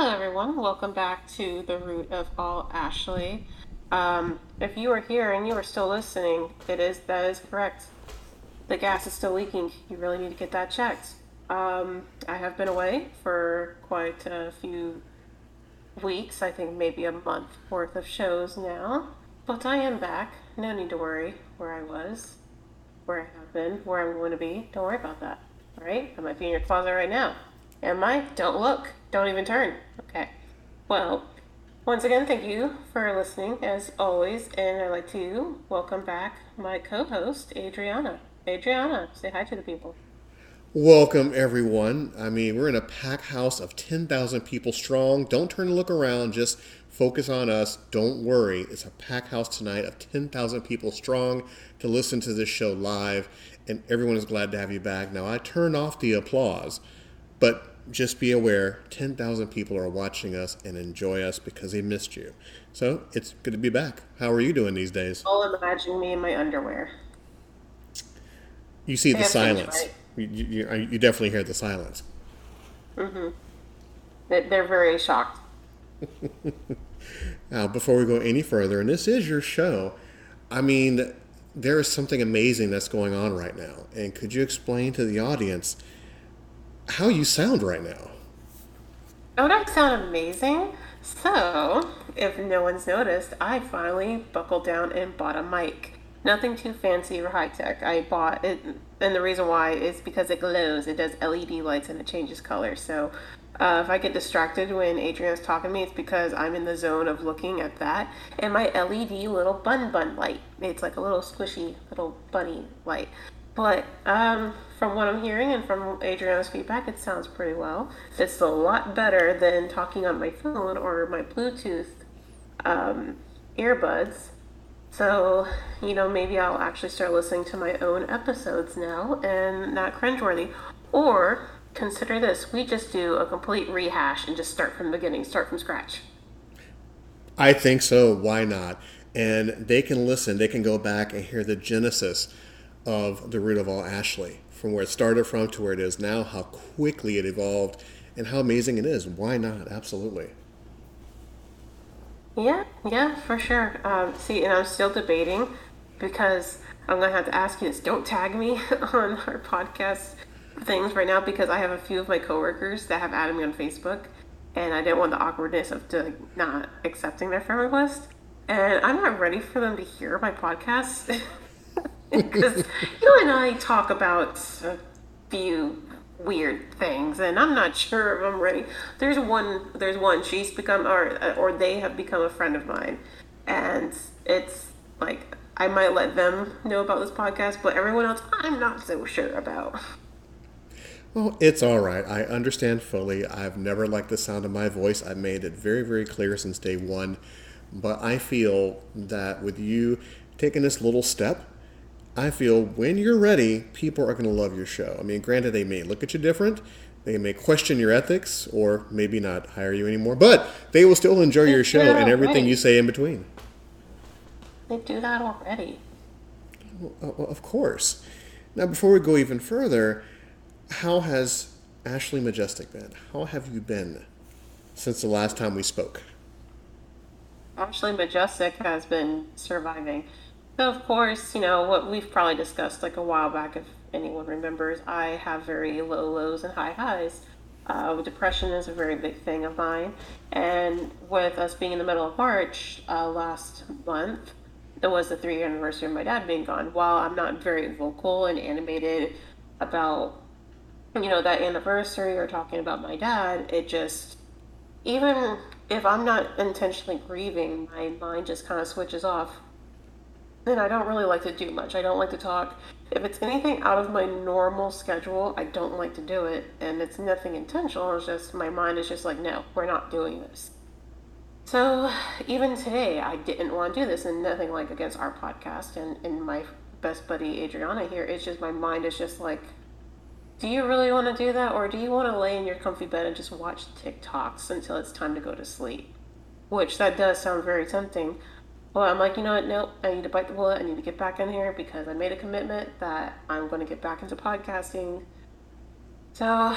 Hello, everyone. Welcome back to the root of all Ashley. Um, if you are here and you are still listening, it is that is correct. The gas is still leaking. You really need to get that checked. Um, I have been away for quite a few weeks. I think maybe a month worth of shows now, but I am back. No need to worry where I was, where I have been, where I'm going to be. Don't worry about that. All right? I might be in your closet right now. Am I? Don't look. Don't even turn. Okay. Well, once again, thank you for listening as always, and I'd like to welcome back my co-host Adriana. Adriana, say hi to the people. Welcome, everyone. I mean, we're in a pack house of 10,000 people strong. Don't turn and look around. Just focus on us. Don't worry. It's a pack house tonight of 10,000 people strong to listen to this show live, and everyone is glad to have you back. Now, I turn off the applause, but just be aware 10,000 people are watching us and enjoy us because they missed you. So it's good to be back. How are you doing these days? All imagine me in my underwear. You see the silence. You, you, you, definitely hear the silence. Mm-hmm. They're very shocked. now, before we go any further, and this is your show, I mean, there is something amazing that's going on right now. And could you explain to the audience how you sound right now. Don't I sound amazing? So, if no one's noticed, I finally buckled down and bought a mic. Nothing too fancy or high tech. I bought it, and the reason why is because it glows. It does LED lights and it changes color. So, uh, if I get distracted when Adrian's talking to me, it's because I'm in the zone of looking at that. And my LED little bun bun light. It's like a little squishy little bunny light. But um, from what I'm hearing and from Adriana's feedback, it sounds pretty well. It's a lot better than talking on my phone or my Bluetooth um, earbuds. So, you know, maybe I'll actually start listening to my own episodes now and not cringeworthy. Or consider this we just do a complete rehash and just start from the beginning, start from scratch. I think so. Why not? And they can listen, they can go back and hear the genesis of the root of all Ashley, from where it started from to where it is now, how quickly it evolved, and how amazing it is. Why not? Absolutely. Yeah, yeah, for sure. Um, see, and I'm still debating because I'm gonna have to ask you this. Don't tag me on our podcast things right now because I have a few of my coworkers that have added me on Facebook, and I didn't want the awkwardness of not accepting their friend request. And I'm not ready for them to hear my podcast. because you and I talk about a few weird things, and I'm not sure if I'm ready. There's one. There's one. She's become, or uh, or they have become a friend of mine, and it's like I might let them know about this podcast, but everyone else, I'm not so sure about. Well, it's all right. I understand fully. I've never liked the sound of my voice. I've made it very, very clear since day one. But I feel that with you taking this little step, I feel when you're ready, people are going to love your show. I mean, granted, they may look at you different, they may question your ethics, or maybe not hire you anymore, but they will still enjoy your show and everything you say in between. They do that already. Well, of course. Now, before we go even further, how has Ashley Majestic been? How have you been since the last time we spoke? Ashley Majestic has been surviving. Of course, you know what we've probably discussed like a while back, if anyone remembers. I have very low lows and high highs. Uh, depression is a very big thing of mine, and with us being in the middle of March uh, last month, it was the three-year anniversary of my dad being gone. While I'm not very vocal and animated about, you know, that anniversary or talking about my dad, it just even if I'm not intentionally grieving, my mind just kind of switches off then I don't really like to do much. I don't like to talk. If it's anything out of my normal schedule, I don't like to do it. And it's nothing intentional. It's just my mind is just like, no, we're not doing this. So even today, I didn't want to do this, and nothing like against our podcast and, and my best buddy Adriana here. It's just my mind is just like, do you really want to do that, or do you want to lay in your comfy bed and just watch TikToks until it's time to go to sleep? Which that does sound very tempting, well, I'm like, you know what? Nope. I need to bite the bullet. I need to get back in here because I made a commitment that I'm going to get back into podcasting. So,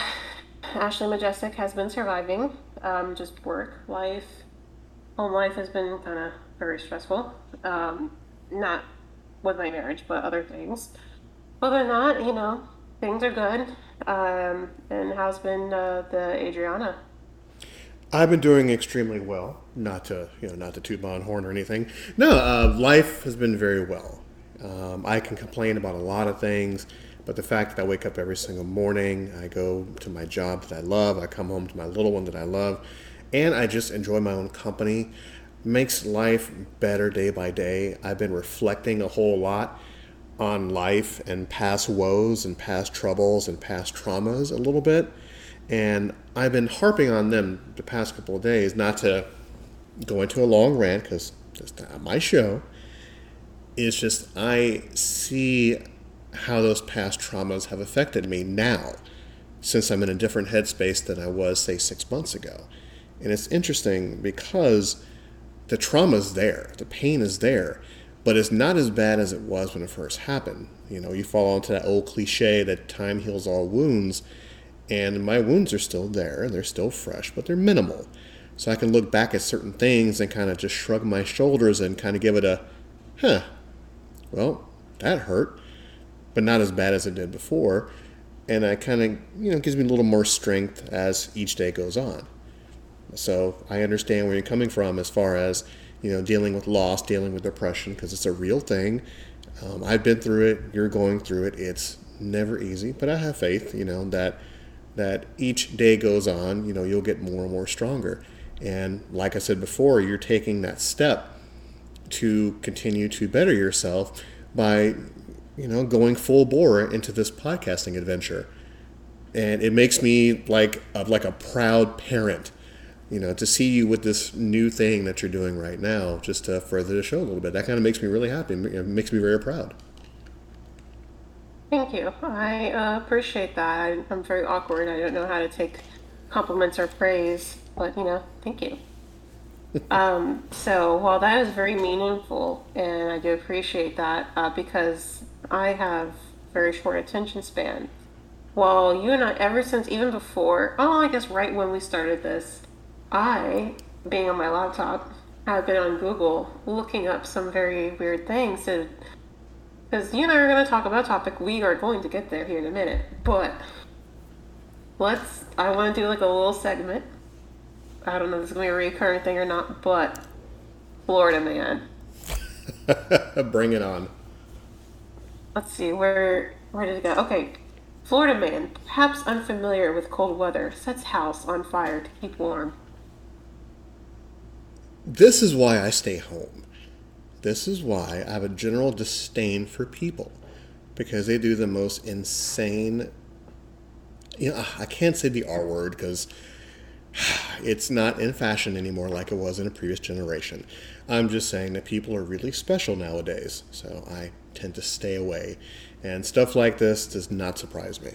Ashley Majestic has been surviving. Um, just work, life, home life has been kind of very stressful. Um, not with my marriage, but other things. Other than that, you know, things are good. Um, and how's been uh, the Adriana? I've been doing extremely well. Not to you know, not to toot my horn or anything. No, uh, life has been very well. Um, I can complain about a lot of things, but the fact that I wake up every single morning, I go to my job that I love, I come home to my little one that I love, and I just enjoy my own company makes life better day by day. I've been reflecting a whole lot on life and past woes and past troubles and past traumas a little bit. And I've been harping on them the past couple of days, not to go into a long rant because that's not my show. It's just I see how those past traumas have affected me now since I'm in a different headspace than I was, say, six months ago. And it's interesting because the trauma is there, the pain is there, but it's not as bad as it was when it first happened. You know, you fall into that old cliche that time heals all wounds, and my wounds are still there, they're still fresh, but they're minimal. So I can look back at certain things and kind of just shrug my shoulders and kind of give it a, huh, well, that hurt, but not as bad as it did before. And I kind of, you know, gives me a little more strength as each day goes on. So I understand where you're coming from as far as you know dealing with loss, dealing with depression, because it's a real thing. Um, I've been through it. You're going through it. It's never easy, but I have faith. You know that that each day goes on. You know you'll get more and more stronger. And like I said before, you're taking that step to continue to better yourself by you know going full bore into this podcasting adventure and it makes me like a, like a proud parent you know, to see you with this new thing that you're doing right now, just to further the show a little bit, that kind of makes me really happy. It makes me very proud. Thank you. I uh, appreciate that. I, I'm very awkward. I don't know how to take compliments or praise, but you know, thank you. um, so, while that is very meaningful, and I do appreciate that uh, because I have very short attention span. Well, you and I, ever since even before, oh, I guess right when we started this, I, being on my laptop, have been on Google looking up some very weird things to because you and I are going to talk about a topic. We are going to get there here in a minute, but let's. I want to do like a little segment. I don't know if it's going to be a recurring thing or not, but Florida man. Bring it on. Let's see where where did it go? Okay, Florida man, perhaps unfamiliar with cold weather, sets house on fire to keep warm. This is why I stay home. This is why I have a general disdain for people because they do the most insane. You know, I can't say the R word because it's not in fashion anymore like it was in a previous generation. I'm just saying that people are really special nowadays, so I tend to stay away. And stuff like this does not surprise me.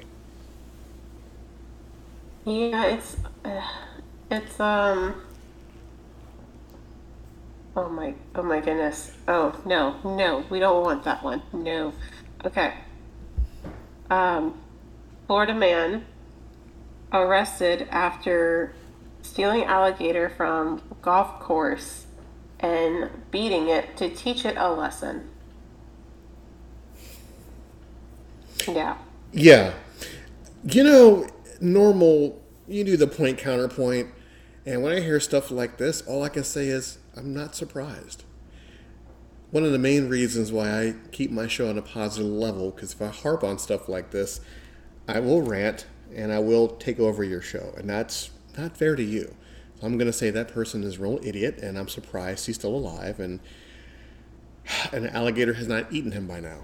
Yeah, it's uh, it's um Oh my, oh my goodness. Oh, no, no, we don't want that one. No. Okay. Um, Florida man arrested after stealing alligator from golf course and beating it to teach it a lesson. Yeah. Yeah. You know, normal, you do the point counterpoint, and when I hear stuff like this, all I can say is, I'm not surprised. One of the main reasons why I keep my show on a positive level, because if I harp on stuff like this, I will rant and I will take over your show, and that's not fair to you. So I'm going to say that person is a real idiot, and I'm surprised he's still alive, and an alligator has not eaten him by now.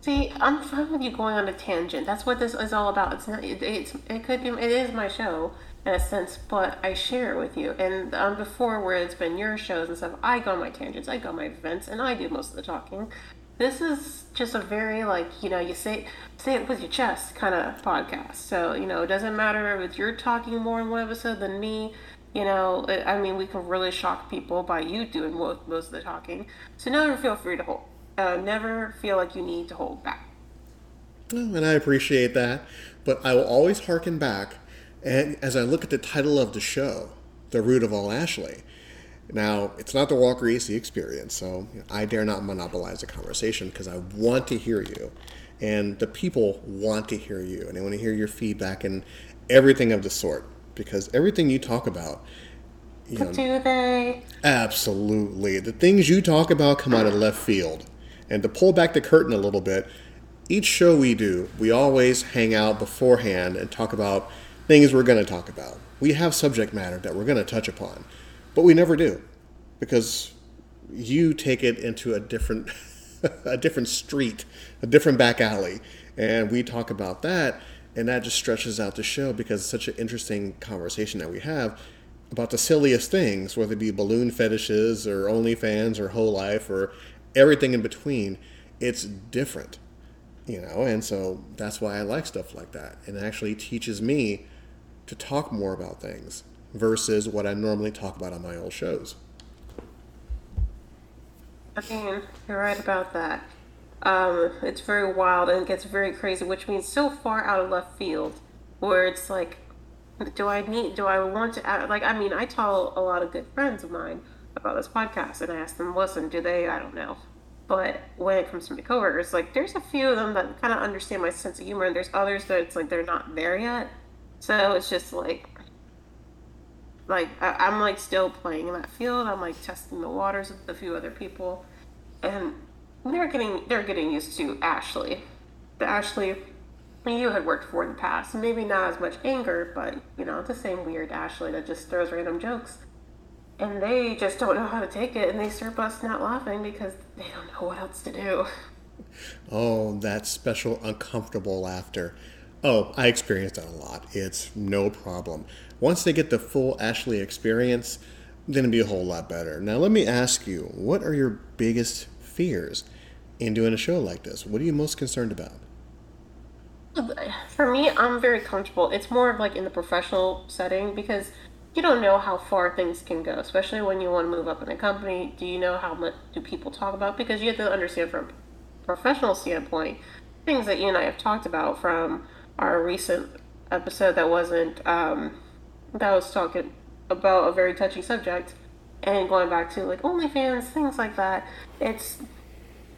See, I'm fine with you going on a tangent. That's what this is all about. It's not. It, it's. It could be. It is my show in a sense, but I share it with you. And um, before, where it's been your shows and stuff, I go on my tangents, I go on my events, and I do most of the talking. This is just a very like you know you say say it with your chest kind of podcast. So you know it doesn't matter if you're talking more in one episode than me. You know, I mean, we can really shock people by you doing most, most of the talking. So never feel free to hold. Uh, never feel like you need to hold back. and I appreciate that. But I will always harken back, and as I look at the title of the show, The Root of All Ashley. Now, it's not the Walker AC experience, so I dare not monopolize the conversation because I want to hear you. And the people want to hear you, and they want to hear your feedback and everything of the sort. Because everything you talk about, you know, do they? Absolutely. The things you talk about come out of left field. And to pull back the curtain a little bit, each show we do, we always hang out beforehand and talk about things we're going to talk about. We have subject matter that we're going to touch upon, but we never do because you take it into a different a different street, a different back alley, and we talk about that and that just stretches out the show because it's such an interesting conversation that we have about the silliest things, whether it be balloon fetishes or OnlyFans or whole life or everything in between. It's different you know and so that's why i like stuff like that and it actually teaches me to talk more about things versus what i normally talk about on my old shows. I mean you're right about that. Um, it's very wild and it gets very crazy which means so far out of left field where it's like do i need do i want to add, like i mean i tell a lot of good friends of mine about this podcast and i ask them listen do they i don't know. But when it comes to my coworkers, like there's a few of them that kind of understand my sense of humor, and there's others that it's like they're not there yet. So it's just like, like I, am like still playing in that field. I'm like testing the waters with a few other people, and they're getting they're getting used to Ashley, the Ashley you had worked for in the past. Maybe not as much anger, but you know the same weird Ashley that just throws random jokes and they just don't know how to take it and they start busting out laughing because they don't know what else to do. Oh, that special uncomfortable laughter. Oh, I experience that a lot. It's no problem. Once they get the full Ashley experience, then it'll be a whole lot better. Now, let me ask you what are your biggest fears in doing a show like this? What are you most concerned about? Um, for me, I'm very comfortable. It's more of like in the professional setting because you don't know how far things can go, especially when you want to move up in a company. Do you know how much do people talk about? Because you have to understand from a professional standpoint, things that you and I have talked about from our recent episode that wasn't um, that was talking about a very touchy subject, and going back to like OnlyFans, things like that. It's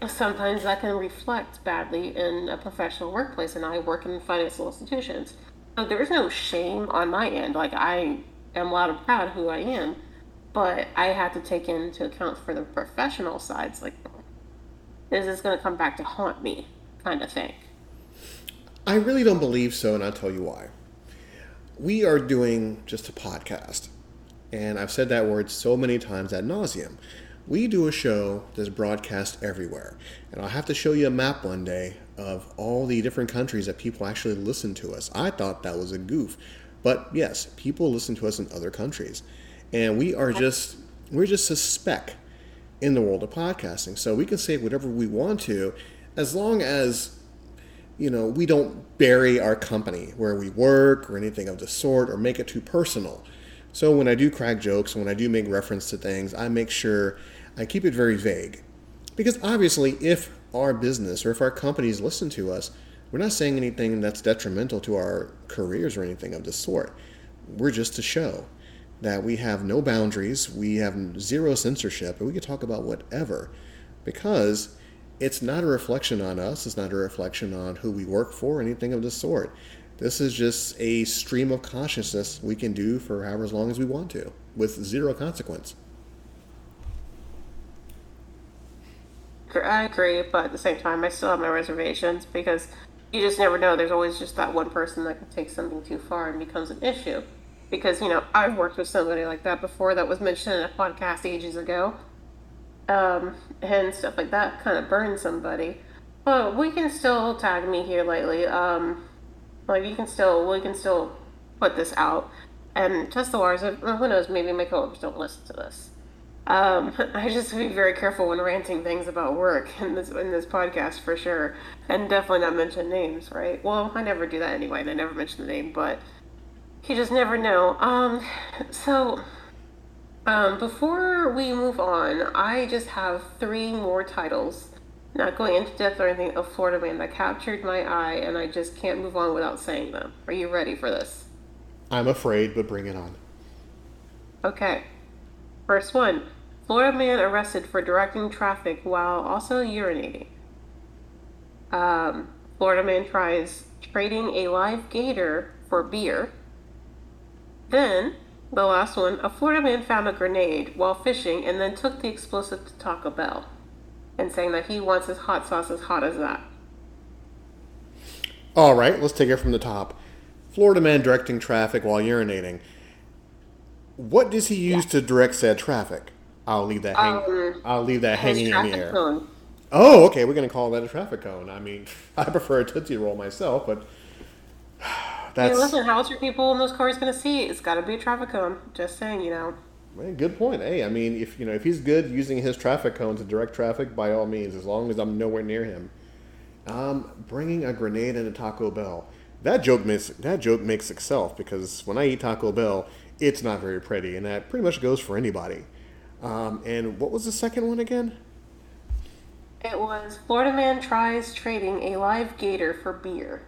sometimes that can reflect badly in a professional workplace, and I work in financial institutions. So there's no shame on my end. Like I am loud and proud who I am, but I have to take into account for the professional sides, like, is this going to come back to haunt me, kind of thing. I really don't believe so, and I'll tell you why. We are doing just a podcast, and I've said that word so many times ad nauseum. We do a show that's broadcast everywhere, and I'll have to show you a map one day of all the different countries that people actually listen to us. I thought that was a goof. But yes, people listen to us in other countries. And we are just we're just a speck in the world of podcasting. So we can say whatever we want to as long as you know, we don't bury our company where we work or anything of the sort or make it too personal. So when I do crack jokes, and when I do make reference to things, I make sure I keep it very vague. Because obviously, if our business or if our companies listen to us, we're not saying anything that's detrimental to our careers or anything of the sort. We're just to show that we have no boundaries, we have zero censorship, and we can talk about whatever because it's not a reflection on us, it's not a reflection on who we work for, anything of the sort. This is just a stream of consciousness we can do for however as long as we want to with zero consequence. I agree, but at the same time, I still have my reservations because you just never know. There's always just that one person that can take something too far and becomes an issue. Because, you know, I've worked with somebody like that before that was mentioned in a podcast ages ago. Um, and stuff like that kind of burned somebody. But we can still tag me here lately. Um, like, you can still, we can still put this out and test the waters. Who knows, maybe my coworkers don't listen to this. Um, I just be very careful when ranting things about work in this in this podcast for sure, and definitely not mention names, right? Well, I never do that anyway, I never mention the name, but you just never know. Um, so, um, before we move on, I just have three more titles not going into depth or anything, a Florida man that captured my eye, and I just can't move on without saying them. Are you ready for this? I'm afraid, but bring it on. Okay. First one Florida man arrested for directing traffic while also urinating. Um, Florida man tries trading a live gator for beer. Then, the last one a Florida man found a grenade while fishing and then took the explosive to Taco Bell and saying that he wants his hot sauce as hot as that. All right, let's take it from the top. Florida man directing traffic while urinating. What does he use yeah. to direct said traffic? I'll leave that hang- um, I'll leave that hanging in the air. Cone. Oh, okay. We're gonna call that a traffic cone. I mean, I prefer a tootsie roll myself, but that's. Hey, listen, how else are people in those cars gonna see? It's got to be a traffic cone. Just saying, you know. Man, good point. Hey, I mean, if you know if he's good using his traffic cone to direct traffic, by all means, as long as I'm nowhere near him. Um, bringing a grenade and a Taco Bell. That joke makes that joke makes itself because when I eat Taco Bell, it's not very pretty, and that pretty much goes for anybody. Um, and what was the second one again? It was Florida man tries trading a live gator for beer.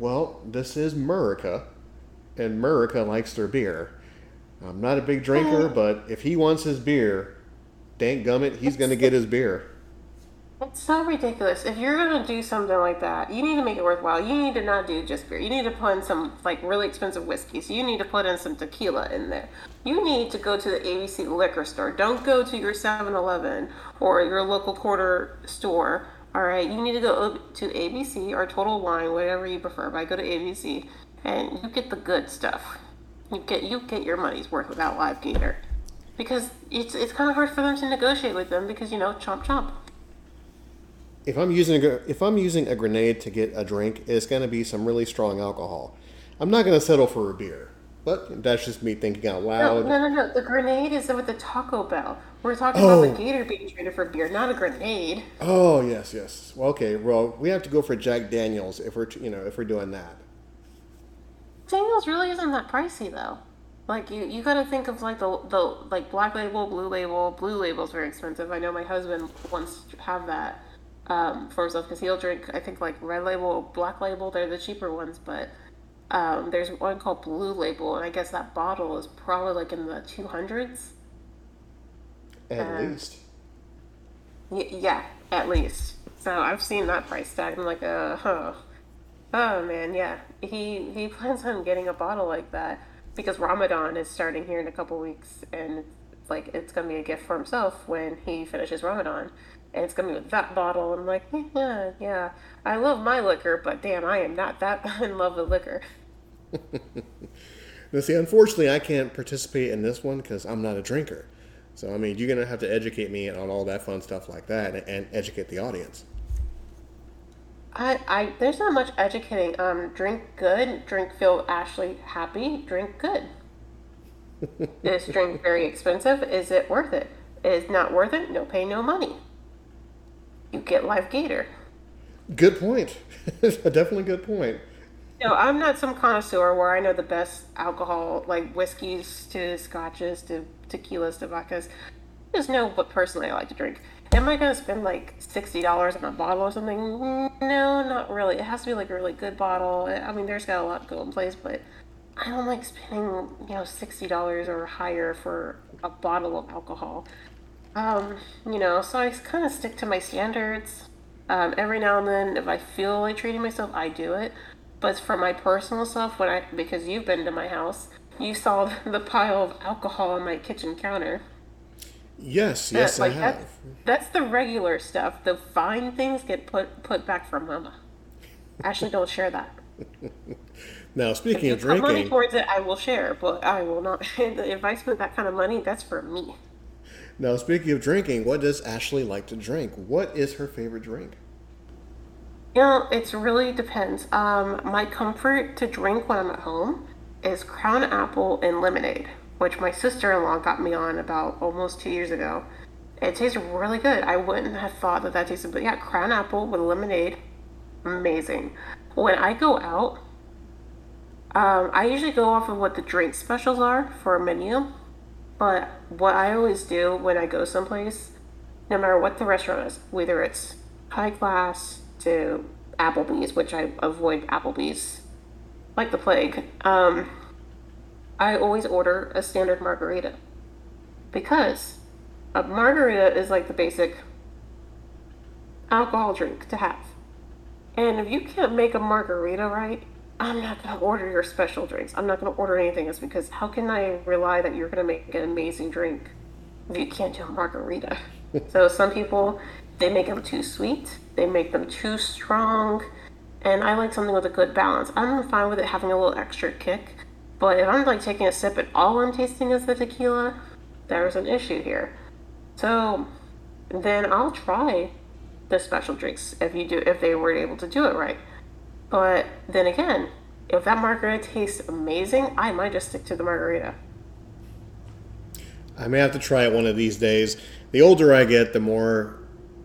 Well, this is Murica, and Murica likes their beer. I'm not a big drinker, oh. but if he wants his beer, dank gummit, he's going to get his beer. It's so ridiculous. If you're gonna do something like that, you need to make it worthwhile. You need to not do just beer. You need to put in some like really expensive whiskeys. You need to put in some tequila in there. You need to go to the ABC liquor store. Don't go to your 7-Eleven or your local quarter store. All right, you need to go to ABC or Total Wine, whatever you prefer. But I go to ABC, and you get the good stuff. You get you get your money's worth without live gator, because it's it's kind of hard for them to negotiate with them because you know chomp chomp if I'm using a, if I'm using a grenade to get a drink, it's going to be some really strong alcohol. I'm not going to settle for a beer. But that's just me thinking out loud. No, no, no, no. The grenade is with the Taco Bell. We're talking oh. about the gator being traded for beer, not a grenade. Oh yes, yes. Well, okay. Well, we have to go for Jack Daniels if we're you know if we're doing that. Daniels really isn't that pricey though. Like you, you got to think of like the the like black label, blue label. Blue label's very expensive. I know my husband wants to have that um, for himself because he'll drink I think like red label, black label. They're the cheaper ones, but um, there's one called Blue Label, and I guess that bottle is probably like in the two hundreds. At um, least. Y- yeah, at least. So I've seen that price tag. I'm like, uh, huh. Oh man, yeah. He he plans on getting a bottle like that because Ramadan is starting here in a couple weeks, and it's like it's gonna be a gift for himself when he finishes Ramadan and it's gonna be with that bottle. I'm like, yeah, yeah, I love my liquor, but damn, I am not that in love with liquor. Now, see, unfortunately, I can't participate in this one because I'm not a drinker. So, I mean, you're gonna have to educate me on all that fun stuff like that, and, and educate the audience. I, I, there's not much educating. Um, drink good, drink feel Ashley happy, drink good. Is drink very expensive? Is it worth it? Is not worth it? No pay, no money you get live gator. Good point. Definitely good point. No, I'm not some connoisseur where I know the best alcohol, like whiskeys to scotches to tequilas to vodkas. I just know what personally I like to drink. Am I gonna spend like sixty dollars on a bottle or something? No, not really. It has to be like a really good bottle. I mean, there's got a lot to go in place, but I don't like spending you know sixty dollars or higher for a bottle of alcohol. Um, you know, so I kind of stick to my standards. Um, every now and then, if I feel like treating myself, I do it. But for my personal stuff, when I because you've been to my house, you saw the pile of alcohol on my kitchen counter. Yes, yes, like, I have. That's, that's, the regular stuff. The fine things get put put back for Mama. Ashley, don't share that. now, speaking of drinking, money towards it, I will share, but I will not. if I spend that kind of money, that's for me. Now, speaking of drinking, what does Ashley like to drink? What is her favorite drink? You know, it really depends. Um, my comfort to drink when I'm at home is Crown Apple and lemonade, which my sister in law got me on about almost two years ago. It tastes really good. I wouldn't have thought that that tasted, but yeah, Crown Apple with lemonade, amazing. When I go out, um, I usually go off of what the drink specials are for a menu. But what I always do when I go someplace no matter what the restaurant is, whether it's high class to Applebee's, which I avoid Applebee's like the plague. Um, I always order a standard margarita because a margarita is like the basic alcohol drink to have. And if you can't make a margarita right, I'm not going to order your special drinks. I'm not going to order anything else because how can I rely that you're going to make an amazing drink if you can't do a margarita? so some people, they make them too sweet, they make them too strong, and I like something with a good balance. I'm fine with it having a little extra kick, but if I'm like taking a sip and all I'm tasting is the tequila, there's an issue here. So then I'll try the special drinks if you do if they were able to do it right. But then again, if that margarita tastes amazing, I might just stick to the margarita. I may have to try it one of these days. The older I get, the more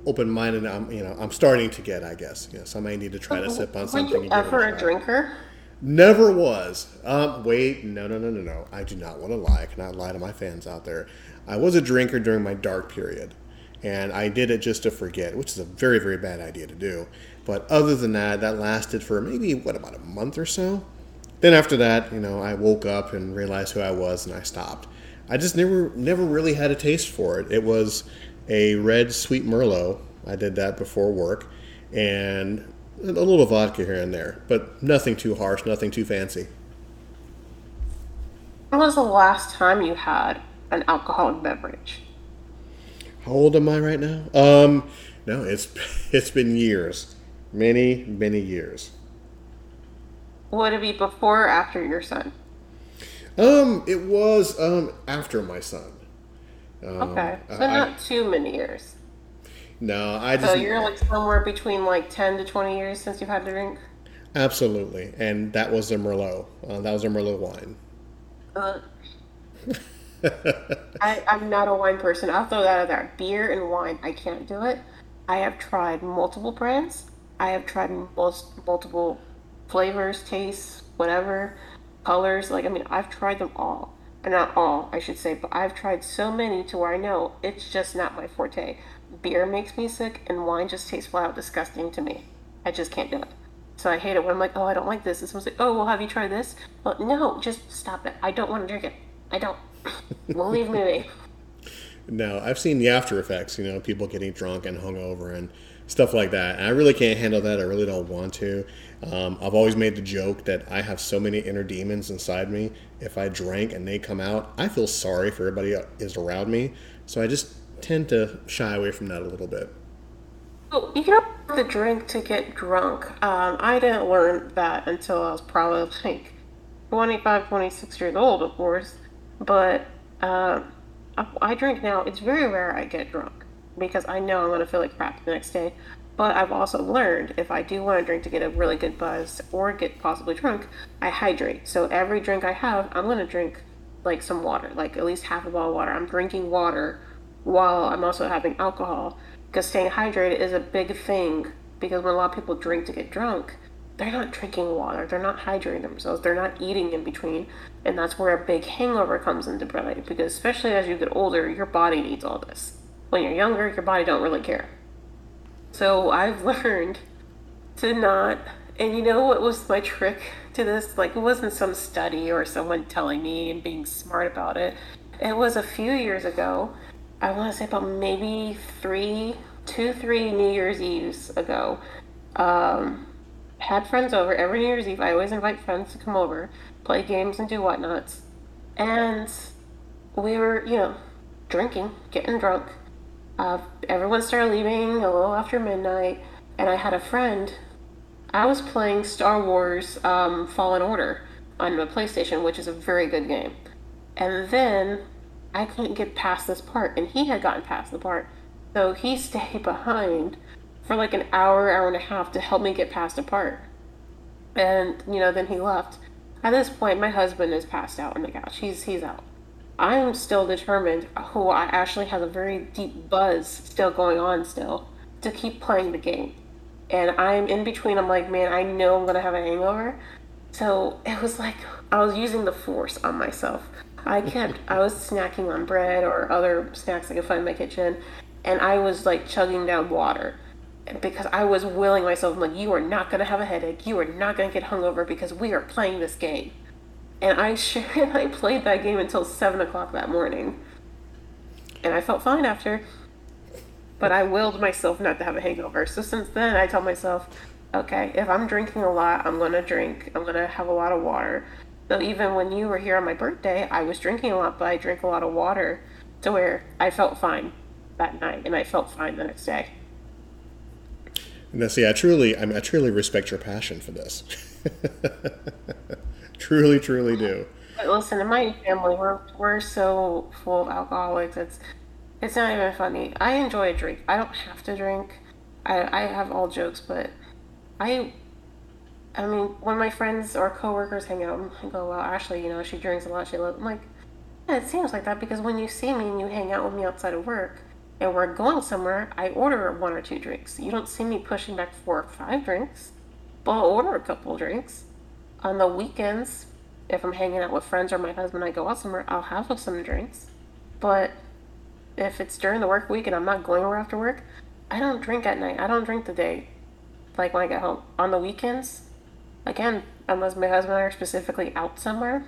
open-minded I'm. You know, I'm starting to get. I guess. Yes, I might need to try to sip on something. Were you ever a, a drinker? Never was. Um, wait, no, no, no, no, no. I do not want to lie. I cannot lie to my fans out there. I was a drinker during my dark period, and I did it just to forget, which is a very, very bad idea to do. But other than that, that lasted for maybe what about a month or so. Then after that, you know, I woke up and realized who I was, and I stopped. I just never, never really had a taste for it. It was a red sweet Merlot. I did that before work, and a little vodka here and there, but nothing too harsh, nothing too fancy. When was the last time you had an alcoholic beverage? How old am I right now? Um, no, it's it's been years, many many years. Would it be before or after your son? Um, it was um after my son. Um, okay, so I, not too many years. No, I just. So you're like somewhere between like ten to twenty years since you've had to drink. Absolutely, and that was a Merlot. Uh, that was a Merlot wine. Uh, I, I'm not a wine person. I'll throw that out there. Beer and wine, I can't do it. I have tried multiple brands. I have tried most multiple flavors, tastes, whatever, colors. Like I mean, I've tried them all. Not all, I should say, but I've tried so many to where I know it's just not my forte beer makes me sick and wine just tastes flat out disgusting to me. I just can't do it. So I hate it when I'm like, oh, I don't like this. And someone's like, oh, well, have you tried this? Well, no, just stop it. I don't want to drink it. I don't. well, leave me be. No, I've seen the after effects, you know, people getting drunk and hungover and stuff like that. And I really can't handle that. I really don't want to. Um, I've always made the joke that I have so many inner demons inside me. If I drank and they come out, I feel sorry for everybody is around me. So I just tend to shy away from that a little bit. Oh, you don't have to drink to get drunk. Um, I didn't learn that until I was probably like 25, 26 years old, of course. But uh, I, I drink now. It's very rare I get drunk because I know I'm going to feel like crap the next day. But I've also learned if I do want to drink to get a really good buzz or get possibly drunk, I hydrate. So every drink I have, I'm going to drink like some water, like at least half a bottle of water. I'm drinking water while I'm also having alcohol. Because staying hydrated is a big thing. Because when a lot of people drink to get drunk, they're not drinking water, they're not hydrating themselves, they're not eating in between. And that's where a big hangover comes into play. Because especially as you get older, your body needs all this. When you're younger, your body don't really care. So I've learned to not and you know what was my trick to this? Like, it wasn't some study or someone telling me and being smart about it. It was a few years ago. I want to say about maybe three, two, three New Year's Eves ago. Um, had friends over every New Year's Eve. I always invite friends to come over, play games, and do whatnots. And we were, you know, drinking, getting drunk. Uh, everyone started leaving a little after midnight, and I had a friend. I was playing Star Wars um, Fallen Order on the PlayStation, which is a very good game. And then I couldn't get past this part, and he had gotten past the part. So he stayed behind for like an hour, hour and a half to help me get past a part. And, you know, then he left. At this point, my husband is passed out on the couch. He's, he's out. I'm still determined, oh, I actually have a very deep buzz still going on still, to keep playing the game. And I'm in between, I'm like, man, I know I'm going to have a hangover. So it was like I was using the force on myself. I kept, I was snacking on bread or other snacks I could find in my kitchen. and I was like chugging down water because I was willing myself, I'm like, you are not going to have a headache. You are not going to get hungover because we are playing this game. And I sure, I played that game until 7 o'clock that morning. And I felt fine after. But I willed myself not to have a hangover. So since then, I tell myself, okay, if I'm drinking a lot, I'm to drink. I'm to have a lot of water. So even when you were here on my birthday, I was drinking a lot, but I drank a lot of water to where I felt fine that night and I felt fine the next day. Now, see, I truly, I, mean, I truly respect your passion for this. truly, truly do. But listen, in my family, we're we're so full of alcoholics. It's it's not even funny. I enjoy a drink. I don't have to drink. I I have all jokes, but I I mean, when my friends or coworkers hang out I go, oh, "Well, Ashley, you know, she drinks a lot. She loves," I'm like, yeah, it seems like that because when you see me and you hang out with me outside of work, and we're going somewhere, I order one or two drinks. You don't see me pushing back four or five drinks, but I'll order a couple drinks. On the weekends, if I'm hanging out with friends or my husband, I go out somewhere, I'll have some drinks. But if it's during the work week and I'm not going over after work, I don't drink at night. I don't drink the day, like when I get home. On the weekends, again, unless my husband and I are specifically out somewhere,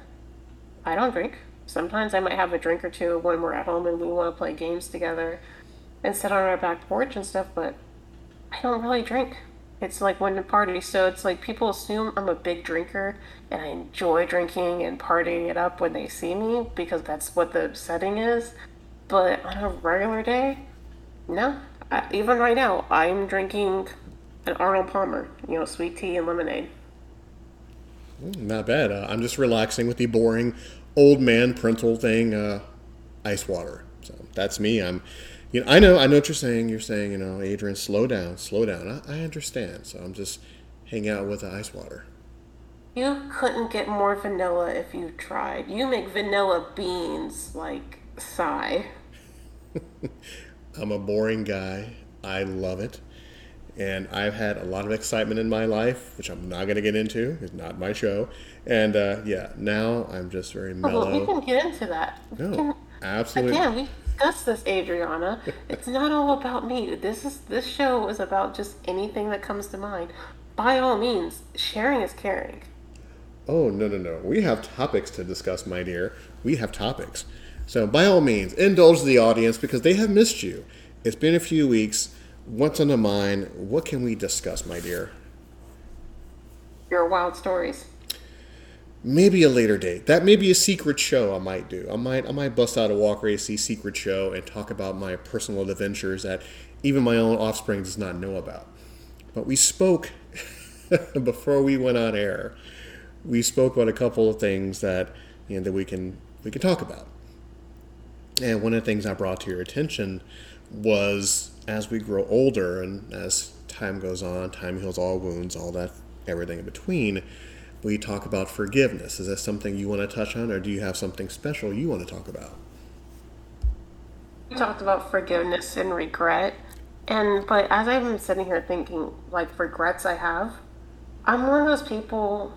I don't drink. Sometimes I might have a drink or two when we're at home and we want to play games together and sit on our back porch and stuff, but I don't really drink. It's like when the party, so it's like people assume I'm a big drinker and I enjoy drinking and partying it up when they see me because that's what the setting is. But on a regular day, no. I, even right now, I'm drinking an Arnold Palmer, you know, sweet tea and lemonade. Mm, not bad. Uh, I'm just relaxing with the boring old man parental thing, uh, ice water. So that's me. I'm you know, I know, I know what you're saying. You're saying, you know, Adrian, slow down, slow down. I, I understand. So I'm just hanging out with the ice water. You couldn't get more vanilla if you tried. You make vanilla beans like sigh. I'm a boring guy. I love it. And I've had a lot of excitement in my life, which I'm not going to get into. It's not my show. And uh, yeah, now I'm just very mellow. Oh, well, we can get into that. No, can, absolutely. Again, we discuss this, Adriana. It's not all about me. This is this show is about just anything that comes to mind. By all means, sharing is caring. Oh no no no! We have topics to discuss, my dear. We have topics. So by all means, indulge the audience because they have missed you. It's been a few weeks. What's on the mind? What can we discuss, my dear? Your wild stories maybe a later date. That may be a secret show I might do. I might I might bust out a Walker AC secret show and talk about my personal adventures that even my own offspring does not know about. But we spoke before we went on air. We spoke about a couple of things that you know that we can we can talk about. And one of the things I brought to your attention was as we grow older and as time goes on, time heals all wounds, all that everything in between we talk about forgiveness. Is that something you want to touch on, or do you have something special you want to talk about? We talked about forgiveness and regret, and but as I've been sitting here thinking, like regrets I have, I'm one of those people.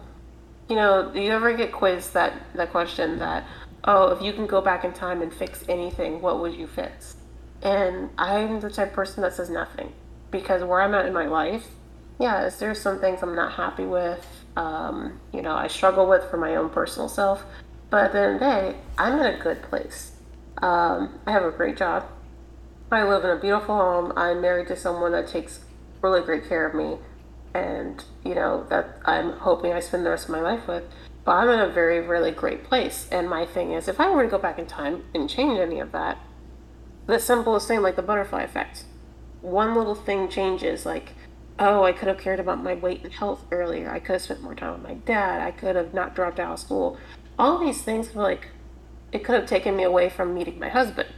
You know, do you ever get quizzed that that question that, oh, if you can go back in time and fix anything, what would you fix? And I'm the type of person that says nothing, because where I'm at in my life, yeah, is there some things I'm not happy with um, you know, I struggle with for my own personal self. But at the end of the day, I'm in a good place. Um, I have a great job. I live in a beautiful home. I'm married to someone that takes really great care of me, and you know that I'm hoping I spend the rest of my life with. But I'm in a very, really great place. And my thing is, if I were to go back in time and change any of that, the simplest thing, like the butterfly effect, one little thing changes, like oh, I could have cared about my weight and health earlier. I could have spent more time with my dad. I could have not dropped out of school. All these things like, it could have taken me away from meeting my husband.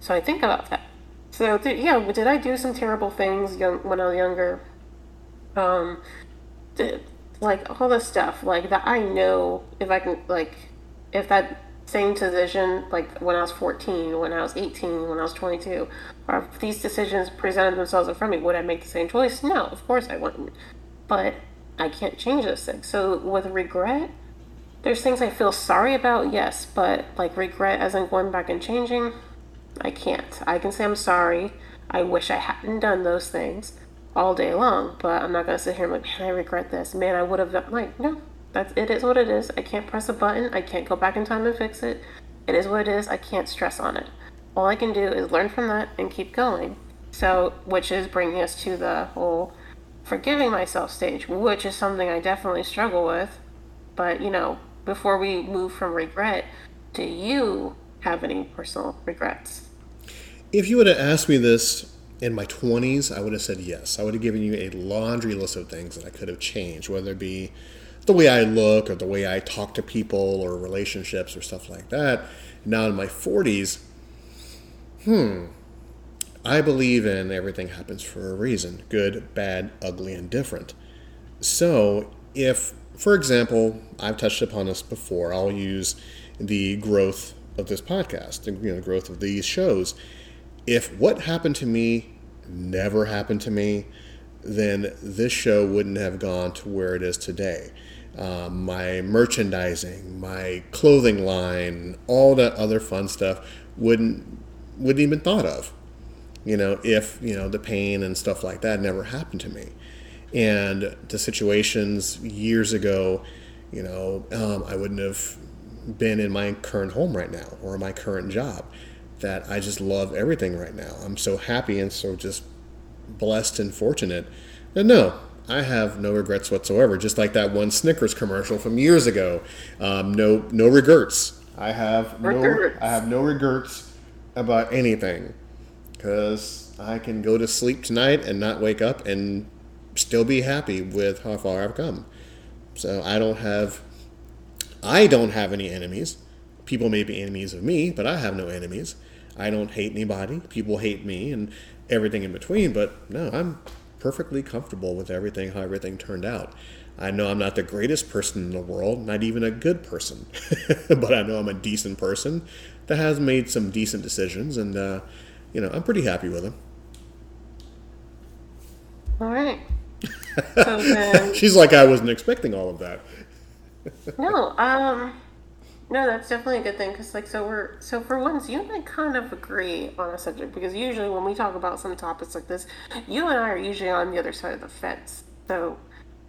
So I think about that. So th- yeah, did I do some terrible things young when I was younger? Um, did, like all the stuff like that. I know if I can like if that same decision like when I was 14, when I was 18, when I was 22, or if these decisions presented themselves in front of me, would I make the same choice? No, of course I wouldn't. But I can't change those things. So with regret, there's things I feel sorry about, yes, but like regret as in going back and changing, I can't. I can say I'm sorry. I wish I hadn't done those things all day long, but I'm not gonna sit here and like, man, I regret this. Man, I would have done like, no, that's it is what it is. I can't press a button. I can't go back in time and fix it. It is what it is. I can't stress on it. All I can do is learn from that and keep going. So, which is bringing us to the whole forgiving myself stage, which is something I definitely struggle with. But, you know, before we move from regret, do you have any personal regrets? If you would have asked me this in my 20s, I would have said yes. I would have given you a laundry list of things that I could have changed, whether it be the way I look or the way I talk to people or relationships or stuff like that. Now in my 40s, hmm, I believe in everything happens for a reason good, bad, ugly, and different. So if, for example, I've touched upon this before, I'll use the growth of this podcast, you know, the growth of these shows. If what happened to me never happened to me, then this show wouldn't have gone to where it is today. Um, my merchandising, my clothing line, all that other fun stuff wouldn't wouldn't even thought of. You know, if you know the pain and stuff like that never happened to me, and the situations years ago, you know, um, I wouldn't have been in my current home right now or my current job. That I just love everything right now. I'm so happy and so just blessed and fortunate. No, I have no regrets whatsoever. Just like that one Snickers commercial from years ago. Um, no, no regrets. I have no, I have no regrets about anything because I can go to sleep tonight and not wake up and still be happy with how far I've come. So I don't have, I don't have any enemies. People may be enemies of me, but I have no enemies. I don't hate anybody. People hate me and everything in between. But no, I'm perfectly comfortable with everything, how everything turned out. I know I'm not the greatest person in the world, not even a good person, but I know I'm a decent person that has made some decent decisions, and uh, you know I'm pretty happy with them. All right. So She's like, I wasn't expecting all of that. no, um, no, that's definitely a good thing because, like, so we're so for once, you and I kind of agree on a subject because usually when we talk about some topics like this, you and I are usually on the other side of the fence. So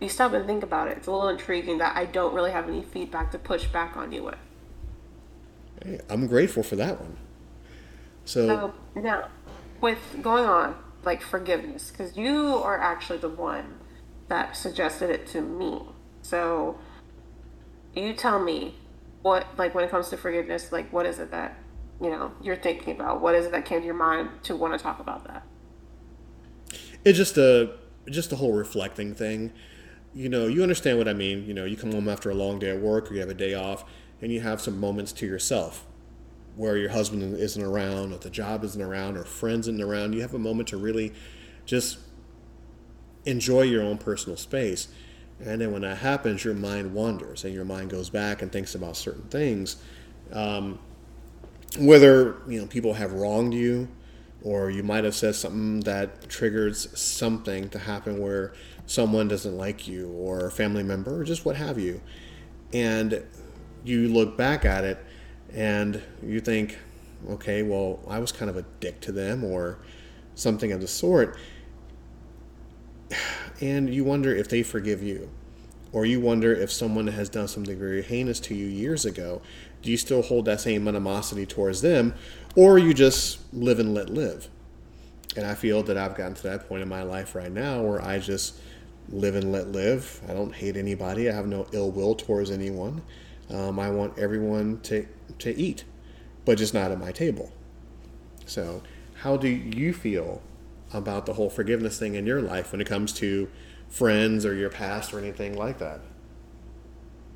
you stop and think about it. It's a little intriguing that I don't really have any feedback to push back on you with. Hey, I'm grateful for that one. So, So now, with going on like forgiveness, because you are actually the one that suggested it to me. So you tell me what like when it comes to forgiveness, like what is it that you know you're thinking about? What is it that came to your mind to want to talk about that? it's just a just a whole reflecting thing. You know, you understand what I mean. You know, you come home after a long day at work, or you have a day off, and you have some moments to yourself where your husband isn't around, or the job isn't around, or friends isn't around. You have a moment to really just enjoy your own personal space. And then when that happens, your mind wanders and your mind goes back and thinks about certain things. Um, whether you know people have wronged you or you might have said something that triggers something to happen where someone doesn't like you or a family member or just what have you and you look back at it and you think okay well i was kind of a dick to them or something of the sort and you wonder if they forgive you. Or you wonder if someone has done something very heinous to you years ago. Do you still hold that same animosity towards them? Or you just live and let live? And i feel that i've gotten to that point in my life right now where i just live and let live. I don't hate anybody. I have no ill will towards anyone. Um, i want everyone to, to eat but just not at my table. So how do you feel about the whole forgiveness thing in your life when it comes to friends or your past or anything like that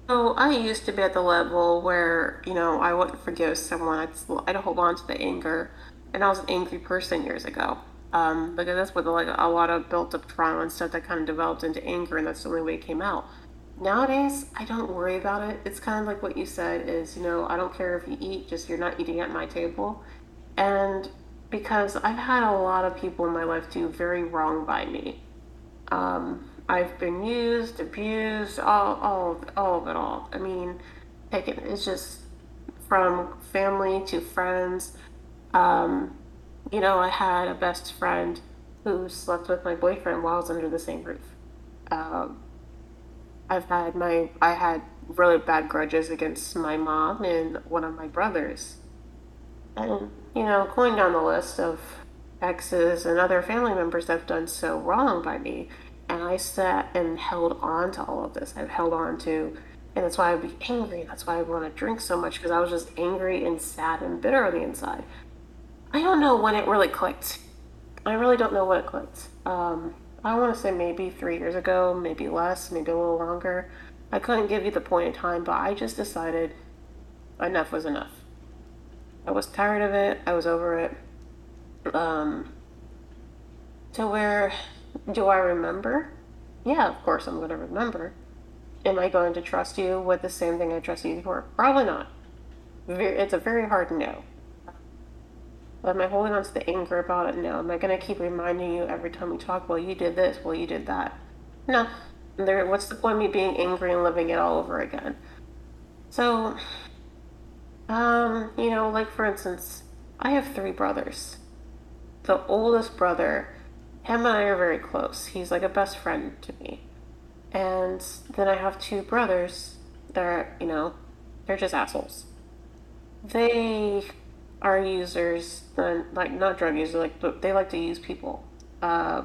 So I used to be at the level where you know I wouldn't forgive someone. I'd I'd hold on to the anger, and I was an angry person years ago. Um, because that's the, like a lot of built up trauma and stuff that kind of developed into anger, and that's the only way it came out. Nowadays, I don't worry about it. It's kind of like what you said is, you know, I don't care if you eat, just you're not eating at my table. And because I've had a lot of people in my life do very wrong by me. Um, I've been used, abused, all, all, of, all of it all. I mean, it's just from family to friends Um, you know, I had a best friend who slept with my boyfriend while I was under the same roof. Um, I've had my I had really bad grudges against my mom and one of my brothers. And, you know, going down the list of exes and other family members that have done so wrong by me. And I sat and held on to all of this. I've held on to, and that's why I'd be angry. That's why I want to drink so much because I was just angry and sad and bitter on the inside. I don't know when it really clicked. I really don't know when it clicked. Um, I want to say maybe three years ago, maybe less, maybe a little longer. I couldn't give you the point in time, but I just decided enough was enough. I was tired of it. I was over it. Um, to where do I remember? Yeah, of course I'm going to remember. Am I going to trust you with the same thing I trust you for? Probably not. It's a very hard no. Am I holding on to the anger about it? No. Am I going to keep reminding you every time we talk, well, you did this, well, you did that? No. There, what's the point of me being angry and living it all over again? So, um, you know, like for instance, I have three brothers. The oldest brother, him and I are very close. He's like a best friend to me. And then I have two brothers that are, you know, they're just assholes. They are users, like not drug users, like they like to use people. Uh,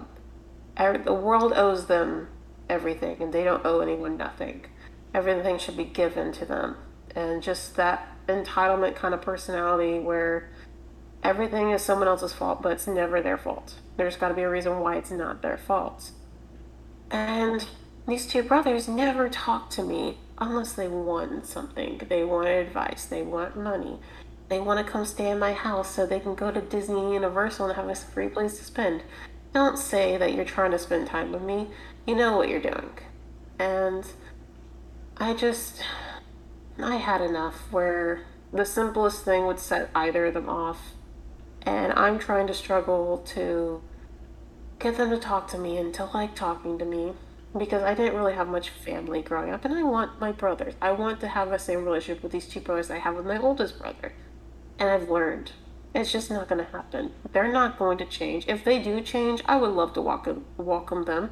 the world owes them everything, and they don't owe anyone nothing. Everything should be given to them, and just that entitlement kind of personality where everything is someone else's fault, but it's never their fault. There's got to be a reason why it's not their fault. And these two brothers never talk to me unless they want something. They want advice. They want money. They want to come stay in my house so they can go to Disney Universal and have a free place to spend. Don't say that you're trying to spend time with me. You know what you're doing. And I just, I had enough where the simplest thing would set either of them off. And I'm trying to struggle to get them to talk to me and to like talking to me because I didn't really have much family growing up. And I want my brothers. I want to have the same relationship with these two brothers I have with my oldest brother. And I've learned it's just not going to happen. They're not going to change. If they do change, I would love to welcome, welcome them.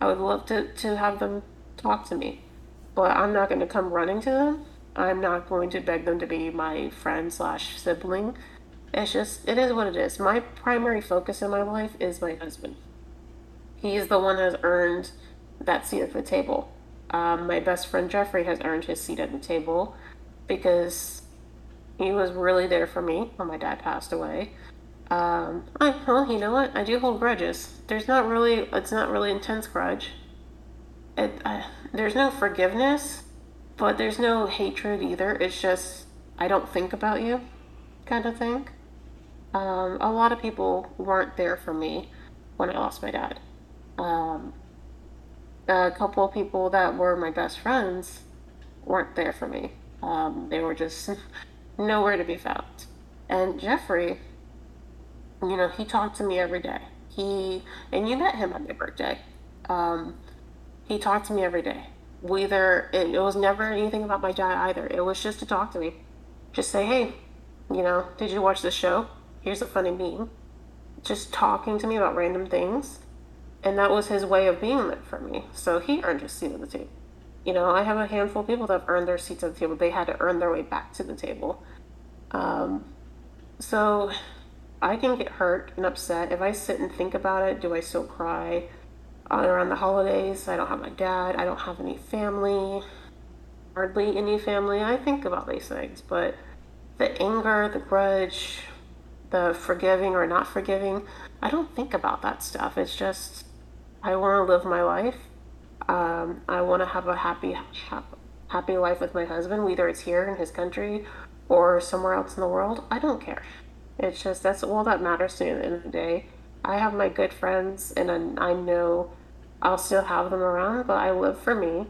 I would love to, to have them talk to me. But I'm not going to come running to them. I'm not going to beg them to be my friend slash sibling. It's just, it is what it is. My primary focus in my life is my husband. He is the one that has earned that seat at the table. Um, my best friend Jeffrey has earned his seat at the table because he was really there for me when my dad passed away. Um, I, well, you know what? I do hold grudges. There's not really, it's not really intense grudge. It, there's no forgiveness, but there's no hatred either. It's just, I don't think about you kind of thing. Um, a lot of people weren't there for me when I lost my dad. Um, a couple of people that were my best friends weren't there for me. Um, they were just nowhere to be found. And Jeffrey, you know, he talked to me every day. He, and you met him on my birthday. Um, he talked to me every day. Whether it, it was never anything about my dad either. It was just to talk to me. Just say, hey, you know, did you watch the show? Here's a funny meme. Just talking to me about random things. And that was his way of being there for me. So he earned his seat at the table. You know, I have a handful of people that have earned their seats at the table. They had to earn their way back to the table. Um, so I can get hurt and upset. If I sit and think about it, do I still cry? Around the holidays, I don't have my dad. I don't have any family. Hardly any family. I think about these things. But the anger, the grudge, the forgiving or not forgiving, I don't think about that stuff. It's just, I want to live my life um, I want to have a happy, happy life with my husband, whether it's here in his country or somewhere else in the world. I don't care. It's just that's all that matters to me at the end of the day. I have my good friends, and I, know I'll still have them around, but I live for me,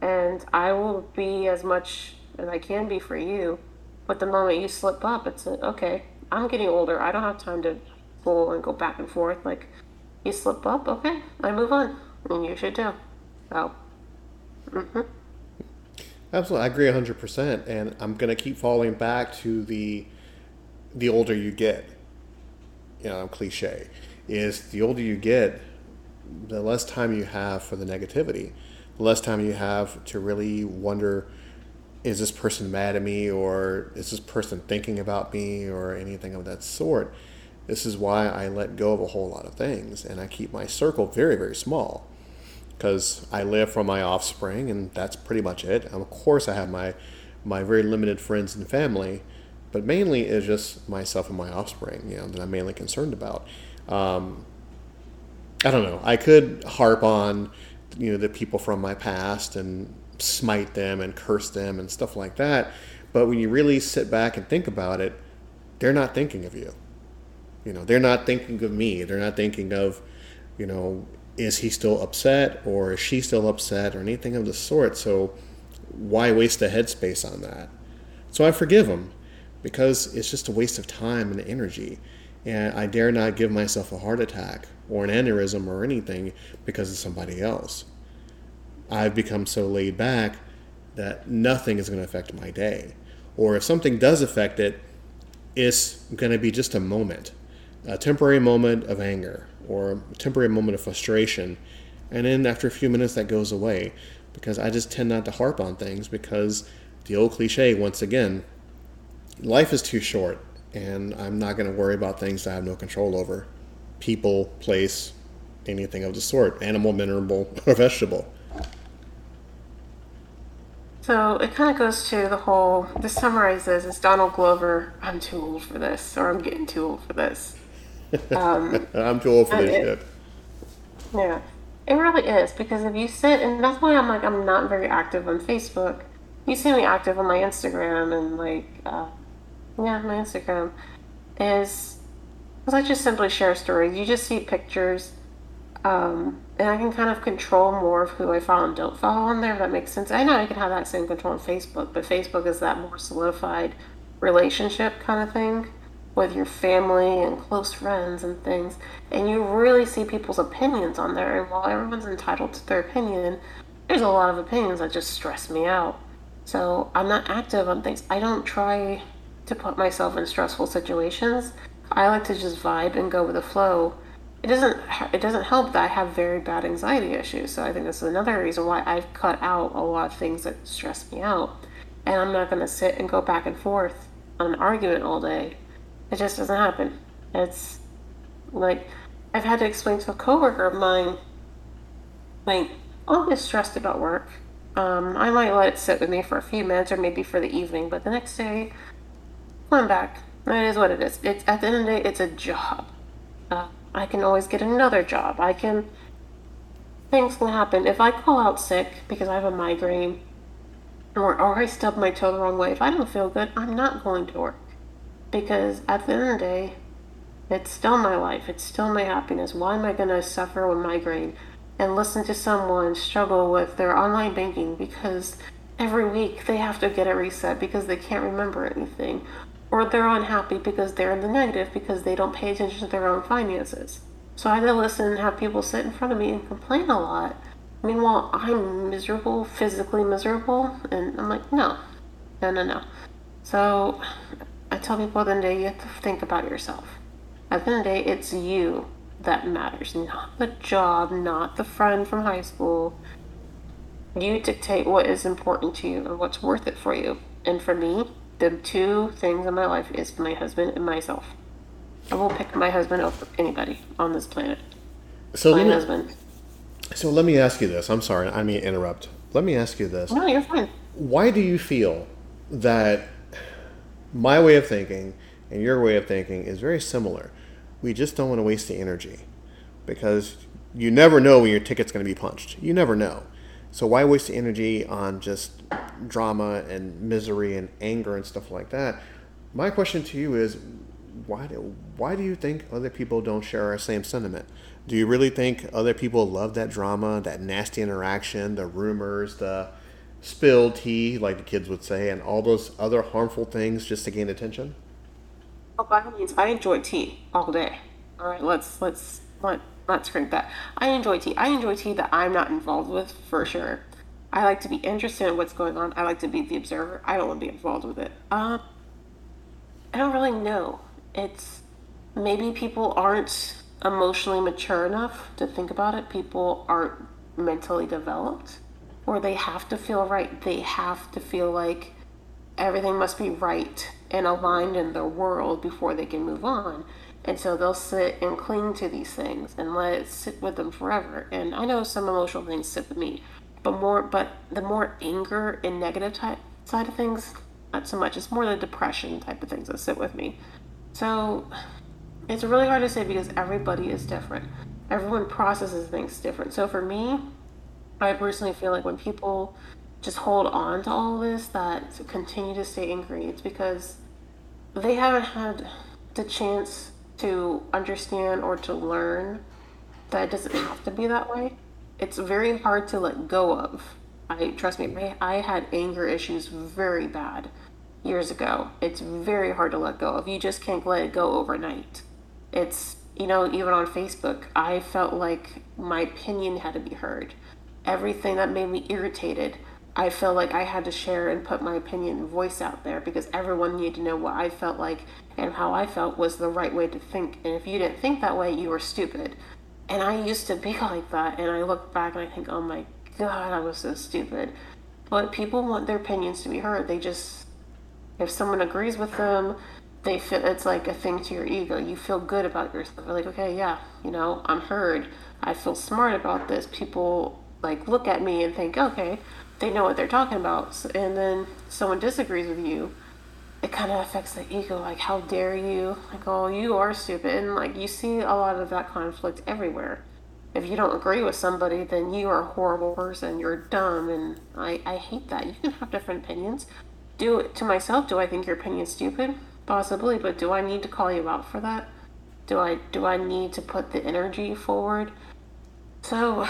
and I will be as much as I can be for you. But the moment you slip up, it's okay. I'm getting older. I don't have time to pull and go back and forth. Like you slip up, okay, I move on. And you should too. So, mm-hmm. Absolutely, I agree 100%. And I'm going to keep falling back to the the older you get, you know, cliche, is the older you get, the less time you have for the negativity, the less time you have to really wonder is this person mad at me or is this person thinking about me or anything of that sort. This is why I let go of a whole lot of things and I keep my circle very, very small because I live for my offspring and that's pretty much it. of course, I have my, my very limited friends and family, but mainly it's just myself and my offspring, you know, that I'm mainly concerned about. Um, I don't know. I could harp on, you know, the people from my past and smite them and curse them and stuff like that. But when you really sit back and think about it, they're not thinking of you. You know, they're not thinking of me. They're not thinking of, you know, is he still upset or is she still upset or anything of the sort. So why waste the headspace on that? So I forgive them because it's just a waste of time and energy. And I dare not give myself a heart attack or an aneurysm or anything because of somebody else. I've become so laid back that nothing is going to affect my day. Or if something does affect it, it's going to be just a moment, a temporary moment of anger or a temporary moment of frustration. And then after a few minutes, that goes away because I just tend not to harp on things because the old cliche, once again, life is too short and I'm not going to worry about things I have no control over people, place, anything of the sort, animal, mineral, or vegetable. So it kind of goes to the whole. This summarizes is Donald Glover. I'm too old for this, or I'm getting too old for this. Um, I'm too old for this it, shit. Yeah, it really is because if you sit and that's why I'm like I'm not very active on Facebook. You see me active on my Instagram and like uh, yeah, my Instagram is because I just simply share stories. You just see pictures um, and I can kind of control more of who I follow and don't follow on there, if that makes sense. I know I can have that same control on Facebook, but Facebook is that more solidified relationship kind of thing with your family and close friends and things. And you really see people's opinions on there. And while everyone's entitled to their opinion, there's a lot of opinions that just stress me out. So I'm not active on things. I don't try to put myself in stressful situations. I like to just vibe and go with the flow it doesn't it doesn't help that I have very bad anxiety issues. So I think this is another reason why I've cut out a lot of things that stress me out. And I'm not gonna sit and go back and forth on an argument all day. It just doesn't happen. It's like I've had to explain to a coworker of mine, like I'm just stressed about work. Um, I might let it sit with me for a few minutes or maybe for the evening, but the next day, I'm back. It is what it is. It's at the end of the day, it's a job. Uh, I can always get another job. I can. Things can happen. If I call out sick because I have a migraine or, or I stub my toe the wrong way, if I don't feel good, I'm not going to work. Because at the end of the day, it's still my life. It's still my happiness. Why am I going to suffer with migraine and listen to someone struggle with their online banking because every week they have to get it reset because they can't remember anything? Or they're unhappy because they're in the negative because they don't pay attention to their own finances. So I had to listen and have people sit in front of me and complain a lot. Meanwhile, I'm miserable, physically miserable, and I'm like, no, no, no, no. So I tell people at the end of the day, you have to think about yourself. At the end of the day, it's you that matters, not the job, not the friend from high school. You dictate what is important to you and what's worth it for you. And for me, the two things in my life is my husband and myself. I will pick my husband over anybody on this planet. So my me, husband. So let me ask you this. I'm sorry, I mean interrupt. Let me ask you this. No, you're fine. Why do you feel that my way of thinking and your way of thinking is very similar? We just don't want to waste the energy because you never know when your ticket's going to be punched. You never know. So why waste the energy on just drama and misery and anger and stuff like that? My question to you is why do, why do you think other people don't share our same sentiment? Do you really think other people love that drama, that nasty interaction, the rumors, the spilled tea, like the kids would say, and all those other harmful things just to gain attention? Oh, by all means, I enjoy tea all day. All right, let's let's let let's drink that. I enjoy tea. I enjoy tea that I'm not involved with for sure. I like to be interested in what's going on. I like to be the observer. I don't want to be involved with it. Um, I don't really know. It's maybe people aren't emotionally mature enough to think about it. People aren't mentally developed, or they have to feel right. They have to feel like everything must be right and aligned in their world before they can move on. And so they'll sit and cling to these things and let it sit with them forever. And I know some emotional things sit with me, but more, but the more anger and negative type side of things, not so much. It's more the depression type of things that sit with me. So it's really hard to say because everybody is different. Everyone processes things different. So for me, I personally feel like when people just hold on to all this, that continue to stay angry, it's because they haven't had the chance to understand or to learn that it doesn't have to be that way. It's very hard to let go of. I trust me, I, had anger issues very bad years ago. It's very hard to let go of. You just can't let it go overnight. It's, you know, even on Facebook, I felt like my opinion had to be heard. Everything that made me irritated, I felt like I had to share and put my opinion and voice out there because everyone needed to know what I felt like and how I felt was the right way to think. And if you didn't think that way, you were stupid. And I used to be like that. And I look back and I think, oh my God, I was so stupid. But people want their opinions to be heard. They just, if someone agrees with them, they feel it's like a thing to your ego. You feel good about yourself. You're like, okay, yeah, you know, I'm heard. I feel smart about this. People like look at me and think, okay, they know what they're talking about. And then someone disagrees with you. It kind of affects the ego. Like, how dare you? Like, oh, you are stupid. And like, you see a lot of that conflict everywhere. If you don't agree with somebody, then you are a horrible person. You're dumb. And I, I hate that. You can have different opinions. Do it to myself. Do I think your opinion's stupid? Possibly, but do I need to call you out for that? Do I do I need to put the energy forward? So,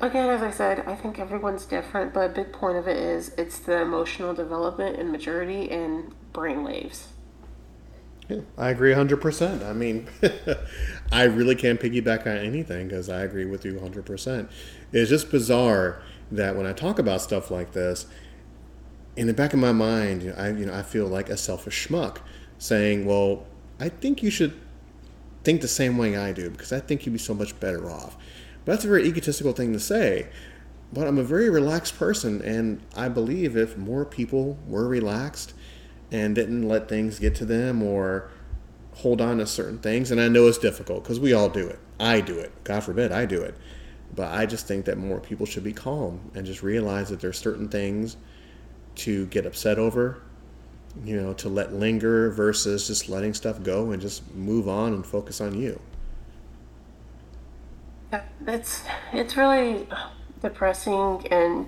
again, as I said, I think everyone's different, but a big point of it is it's the emotional development and maturity and brain waves. Yeah, I agree 100%. I mean, I really can't piggyback on anything because I agree with you 100%. It's just bizarre that when I talk about stuff like this, in the back of my mind, you know, I, you know, I feel like a selfish schmuck saying, well, I think you should think the same way I do because I think you'd be so much better off. But that's a very egotistical thing to say. But I'm a very relaxed person, and I believe if more people were relaxed and didn't let things get to them or hold on to certain things, and I know it's difficult because we all do it. I do it. God forbid I do it. But I just think that more people should be calm and just realize that there's certain things to get upset over you know, to let linger versus just letting stuff go and just move on and focus on you. Yeah, it's it's really depressing, and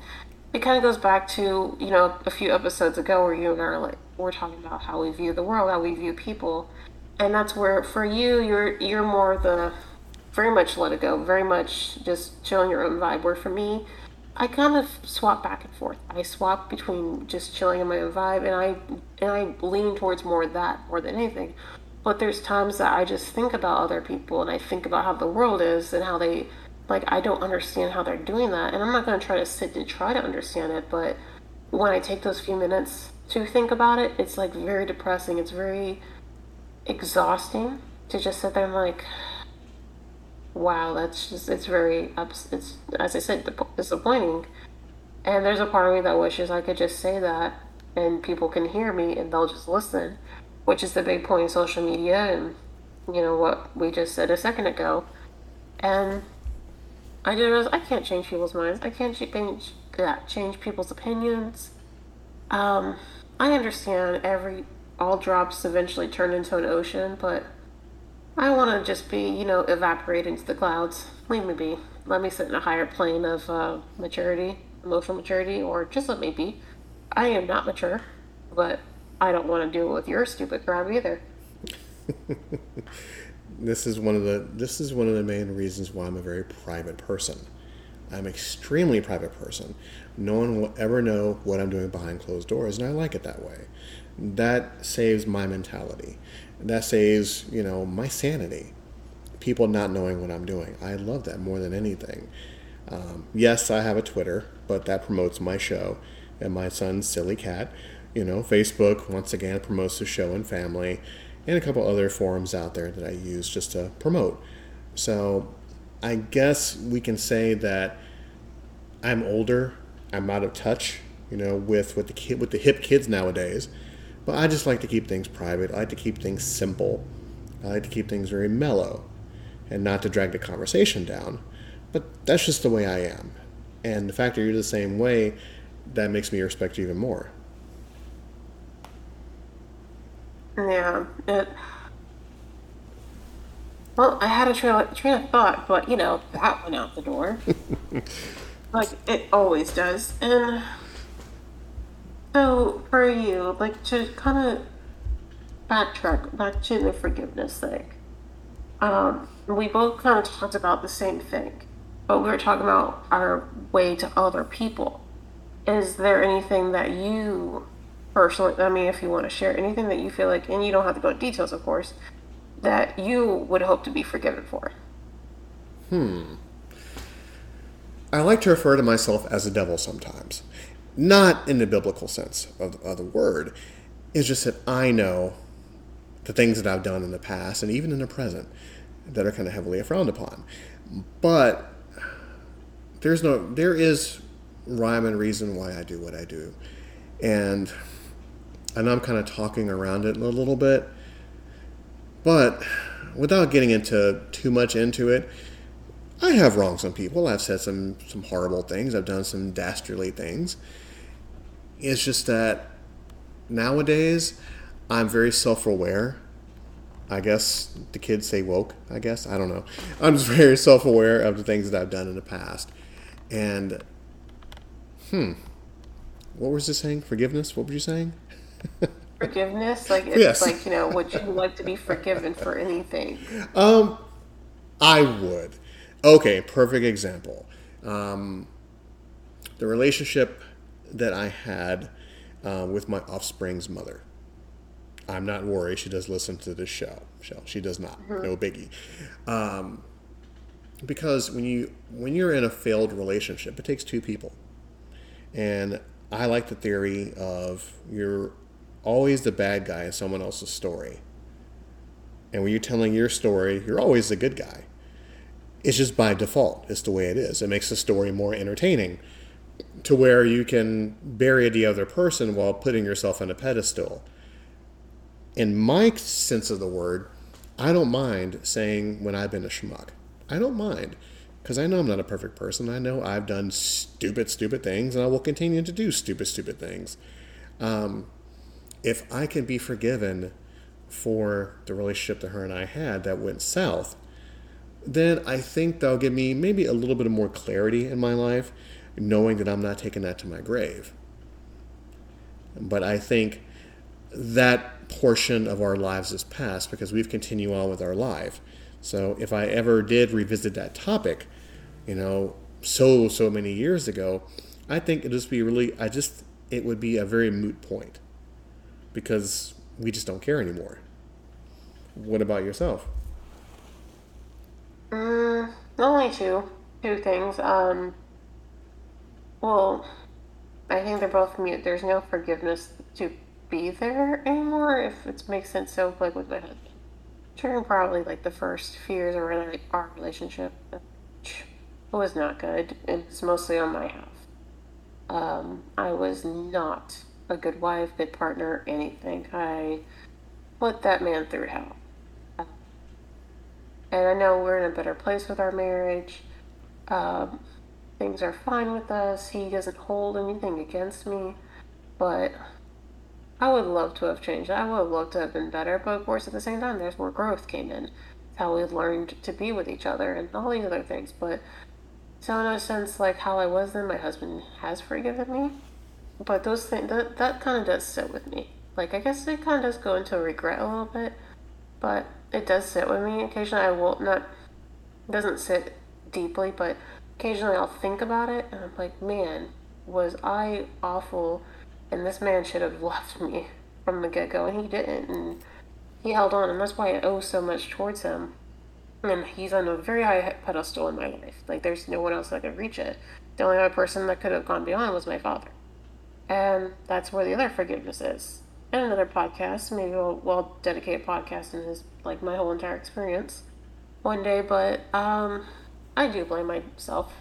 it kind of goes back to you know a few episodes ago where you and I are like we're talking about how we view the world, how we view people, and that's where for you you're you're more the very much let it go, very much just chilling your own vibe. Where for me, I kind of swap back and forth. I swap between just chilling in my own vibe, and I and I lean towards more of that more than anything. But there's times that I just think about other people, and I think about how the world is and how they, like, I don't understand how they're doing that, and I'm not gonna try to sit and try to understand it. But when I take those few minutes to think about it, it's like very depressing. It's very exhausting to just sit there and like, wow, that's just, it's very, it's, as I said, disappointing. And there's a part of me that wishes I could just say that and people can hear me and they'll just listen, which is the big point of social media and, you know, what we just said a second ago. And I did realize I can't change people's minds. I can't change, change people's opinions. Um, I understand every, all drops eventually turn into an ocean, but I want to just be, you know, evaporate into the clouds. Leave me be. Let me sit in a higher plane of uh, maturity, emotional maturity, or just let me be. I am not mature, but I don't want to deal with your stupid crap either. this is one of the this is one of the main reasons why I'm a very private person. I'm an extremely private person. No one will ever know what I'm doing behind closed doors, and I like it that way. That saves my mentality that saves you know my sanity people not knowing what i'm doing i love that more than anything um, yes i have a twitter but that promotes my show and my son's silly cat you know, Facebook once again promotes the show and family, and a couple other forums out there that I use just to promote. So I guess we can say that I'm older. I'm out of touch, you know, with with the kid with the hip kids nowadays. But I just like to keep things private. I like to keep things simple. I like to keep things very mellow, and not to drag the conversation down. But that's just the way I am. And the fact that you're the same way, that makes me respect you even more. Yeah, it. Well, I had a train of, train of thought, but you know that went out the door, like it always does. And so for you, like to kind of backtrack back to the forgiveness thing, um, we both kind of talked about the same thing, but we were talking about our way to other people. Is there anything that you personally, I mean, if you want to share anything that you feel like, and you don't have to go into details, of course, that you would hope to be forgiven for? I like to refer to myself as a devil sometimes. Not in the biblical sense of, of the word. It's just that I know the things that I've done in the past and even in the present that are kind of heavily frowned upon. But there's no, there is rhyme and reason why I do what I do. And I know I'm kind of talking around it a little bit, but without getting into too much into it, I have wronged some people. I've said some some horrible things. I've done some dastardly things. It's just that nowadays I'm very self-aware. I guess the kids say woke. I guess I don't know. I'm just very self-aware of the things that I've done in the past, and hmm, what was this saying? Forgiveness. What were you saying? Forgiveness, like it's Yes. like you know, would you like to be forgiven for anything? Um, I would. Okay, perfect example. Um, the relationship that I had uh, with my offspring's mother. I'm not worried. She does listen to this show. Show she does not. No biggie. Um, because when you when you're in a failed relationship, it takes two people. And I like the theory of you're always the bad guy in someone else's story. And when you're telling your story, you're always the good guy. It's just by default. It's the way it is. It makes the story more entertaining to where you can bury the other person while putting yourself on a pedestal. In my sense of the word, I don't mind saying when I've been a schmuck. I don't mind because I know I'm not a perfect person. I know I've done stupid, stupid things and I will continue to do stupid, stupid things. Um, if I can be forgiven for the relationship that her and I had that went south, then I think that'll give me maybe a little bit of more clarity in my life, knowing that I'm not taking that to my grave. But I think that portion of our lives is past because we've continued on with our life. So if I ever did revisit that topic, you know, so so many years ago, I think it'd just be really I just it would be a very moot point because we just don't care anymore. What about yourself? Mm, only two, two things. Um, well, I think they're both mute. There's no forgiveness to be there anymore. If it makes sense. So like with my husband, during probably like the first years of our our relationship, which was not good. And it's mostly on my half. Um, I was not a good wife, good partner, anything. I put that man through hell. And I know we're in a better place with our marriage. Um, things are fine with us. He doesn't hold anything against me. But I would love to have changed. I would have loved to have been better. But of course, at the same time, there's where growth came in. How we learned to be with each other and all these other things. But so in a sense, like how I was then, my husband has forgiven me. But those things, that, that kind of does sit with me. Like, I guess it kind of does go into regret a little bit. But it does sit with me. Occasionally, I will not, it doesn't sit deeply, but occasionally I'll think about it and I'm like, man, was I awful? And this man should have left me from the get go, and he didn't. And he held on, and that's why I owe so much towards him. And he's on a very high pedestal in my life. Like, there's no one else that could reach it. The only other person that could have gone beyond was my father. And that's where the other forgiveness is. And another podcast, maybe we'll, we'll dedicate a podcast in his, like my whole entire experience one day. But um, I do blame myself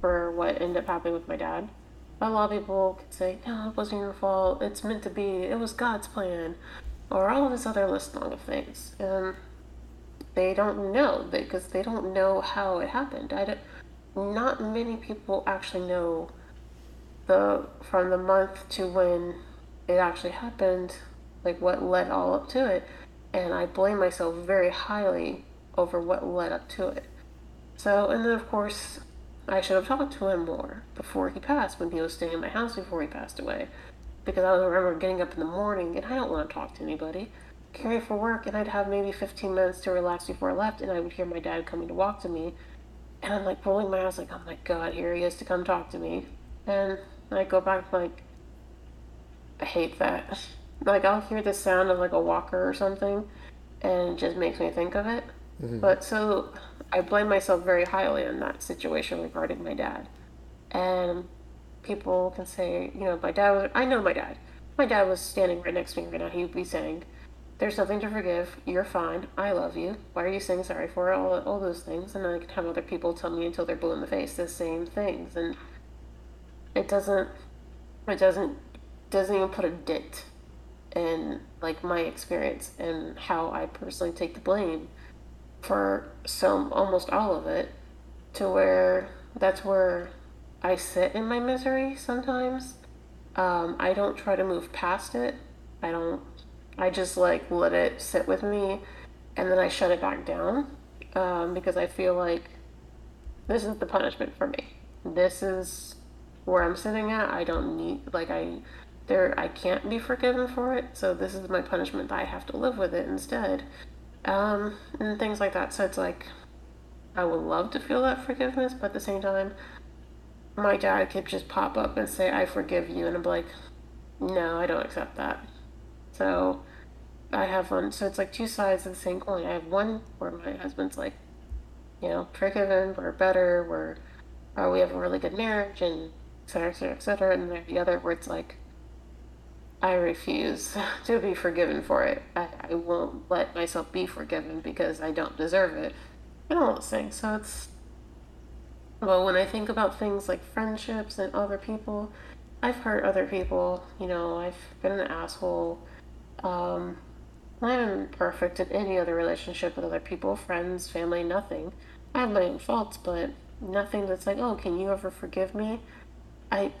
for what ended up happening with my dad. A lot of people could say, no, it wasn't your fault. It's meant to be. It was God's plan. Or all this other list long of things. And they don't know because they don't know how it happened. I don't, not many people actually know the from the month to when it actually happened, like what led all up to it. And I blame myself very highly over what led up to it. So, and then of course, I should have talked to him more before he passed when he was staying in my house before he passed away. Because I remember getting up in the morning and I don't want to talk to anybody. Carry for work and I'd have maybe 15 minutes to relax before I left and I would hear my dad coming to walk to me. And I'm like rolling my eyes like, oh my god, here he is to come talk to me. And I go back like, I hate that. Like I'll hear the sound of like a walker or something and it just makes me think of it. Mm-hmm. But so I blame myself very highly in that situation regarding my dad. And people can say, you know, my dad was, I know my dad. My dad was standing right next to me right now. He would be saying, There's nothing to forgive. You're fine. I love you. Why are you saying sorry for all, all those things? And I can have other people tell me until they're blue in the face the same things. And it doesn't, it doesn't, doesn't even put a dent in like my experience and how I personally take the blame for some almost all of it to where that's where I sit in my misery sometimes. Um, I don't try to move past it. I don't. I just like let it sit with me, and then I shut it back down um, because I feel like this is the punishment for me. This is where I'm sitting at. I don't need like I there. I can't be forgiven for it. So this is my punishment. That I have to live with it instead um, and things like that. So it's like, I would love to feel that forgiveness, but at the same time, my dad could just pop up and say, I forgive you, and I'm like, no, I don't accept that. So I have one, so it's like two sides of the same coin. I have one where my husband's like, you know, forgiven, we're better, we're, uh, we have a really good marriage, and et cetera, et cetera, et cetera. And then the other where it's like, I refuse to be forgiven for it. I, I won't let myself be forgiven because I don't deserve it. And all those things. So it's. Well, when I think about things like friendships and other people, I've hurt other people. You know, I've been an asshole. Um, I haven't perfect in any other relationship with other people, friends, family, nothing. I have my own faults, but nothing that's like, oh, can you ever forgive me? I